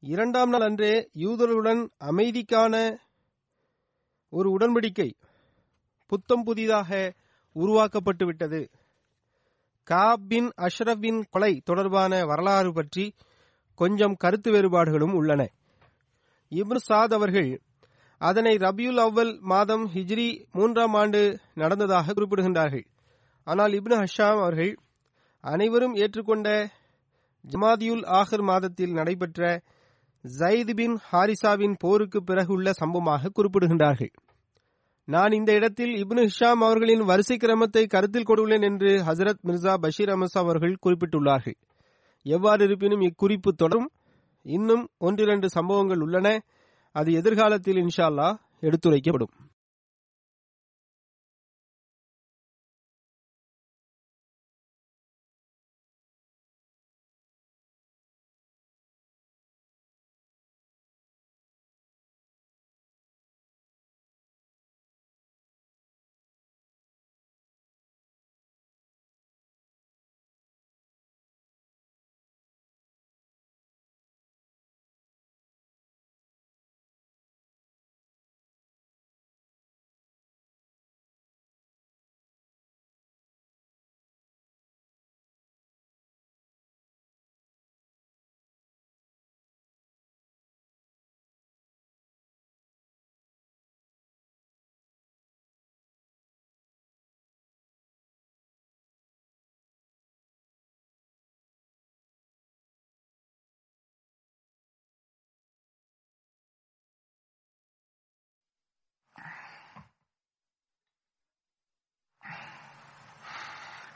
Speaker 2: இரண்டாம் நாள் அன்றே யூதர்களுடன் அமைதிக்கான ஒரு உடன்படிக்கை புத்தம் புதிதாக உருவாக்கப்பட்டு விட்டது காப் பின் அஷ்ரஃபின் கொலை தொடர்பான வரலாறு பற்றி கொஞ்சம் கருத்து வேறுபாடுகளும் உள்ளன. இப்னு சாத் அவர்கள் அதனை ரபியுல் அவ்வல் மாதம் ஹிஜ்ரி மூன்றாம் ஆண்டு நடந்ததாக குறிப்பிடுகின்றார்கள். ஆனால் இப்னு ஹஷாம் அவர்கள் அனைவரும் ஏற்றுக்கொண்ட ஜமாதியுல் ஆஹர் மாதத்தில் நடைபெற்ற ஜயித் பின் ஹாரிசாவின் போருக்கு பிறகு உள்ள சம்பவமாக குறிப்பிடுகின்றார்கள். நான் இந்த இடத்தில் இப்னு ஹிஷாம் அவர்களின் வரிசை கிரமத்தை கருத்தில் கொண்டுள்ளேன் என்று ஹசரத் மிர்சா பஷீர் அமசா அவர்கள் குறிப்பிட்டுள்ளார்கள். எவ்வாறு இருப்பினும் இக்குறிப்பு தொடரும் இன்னும் ஒன்றிரண்டு சம்பவங்கள் உள்ளன. அது எதிர்காலத்தில் இன்ஷா அல்லாஹ் எடுத்துரைக்கப்படும்.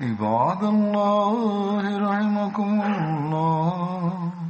Speaker 1: عباد الله رحمكم الله.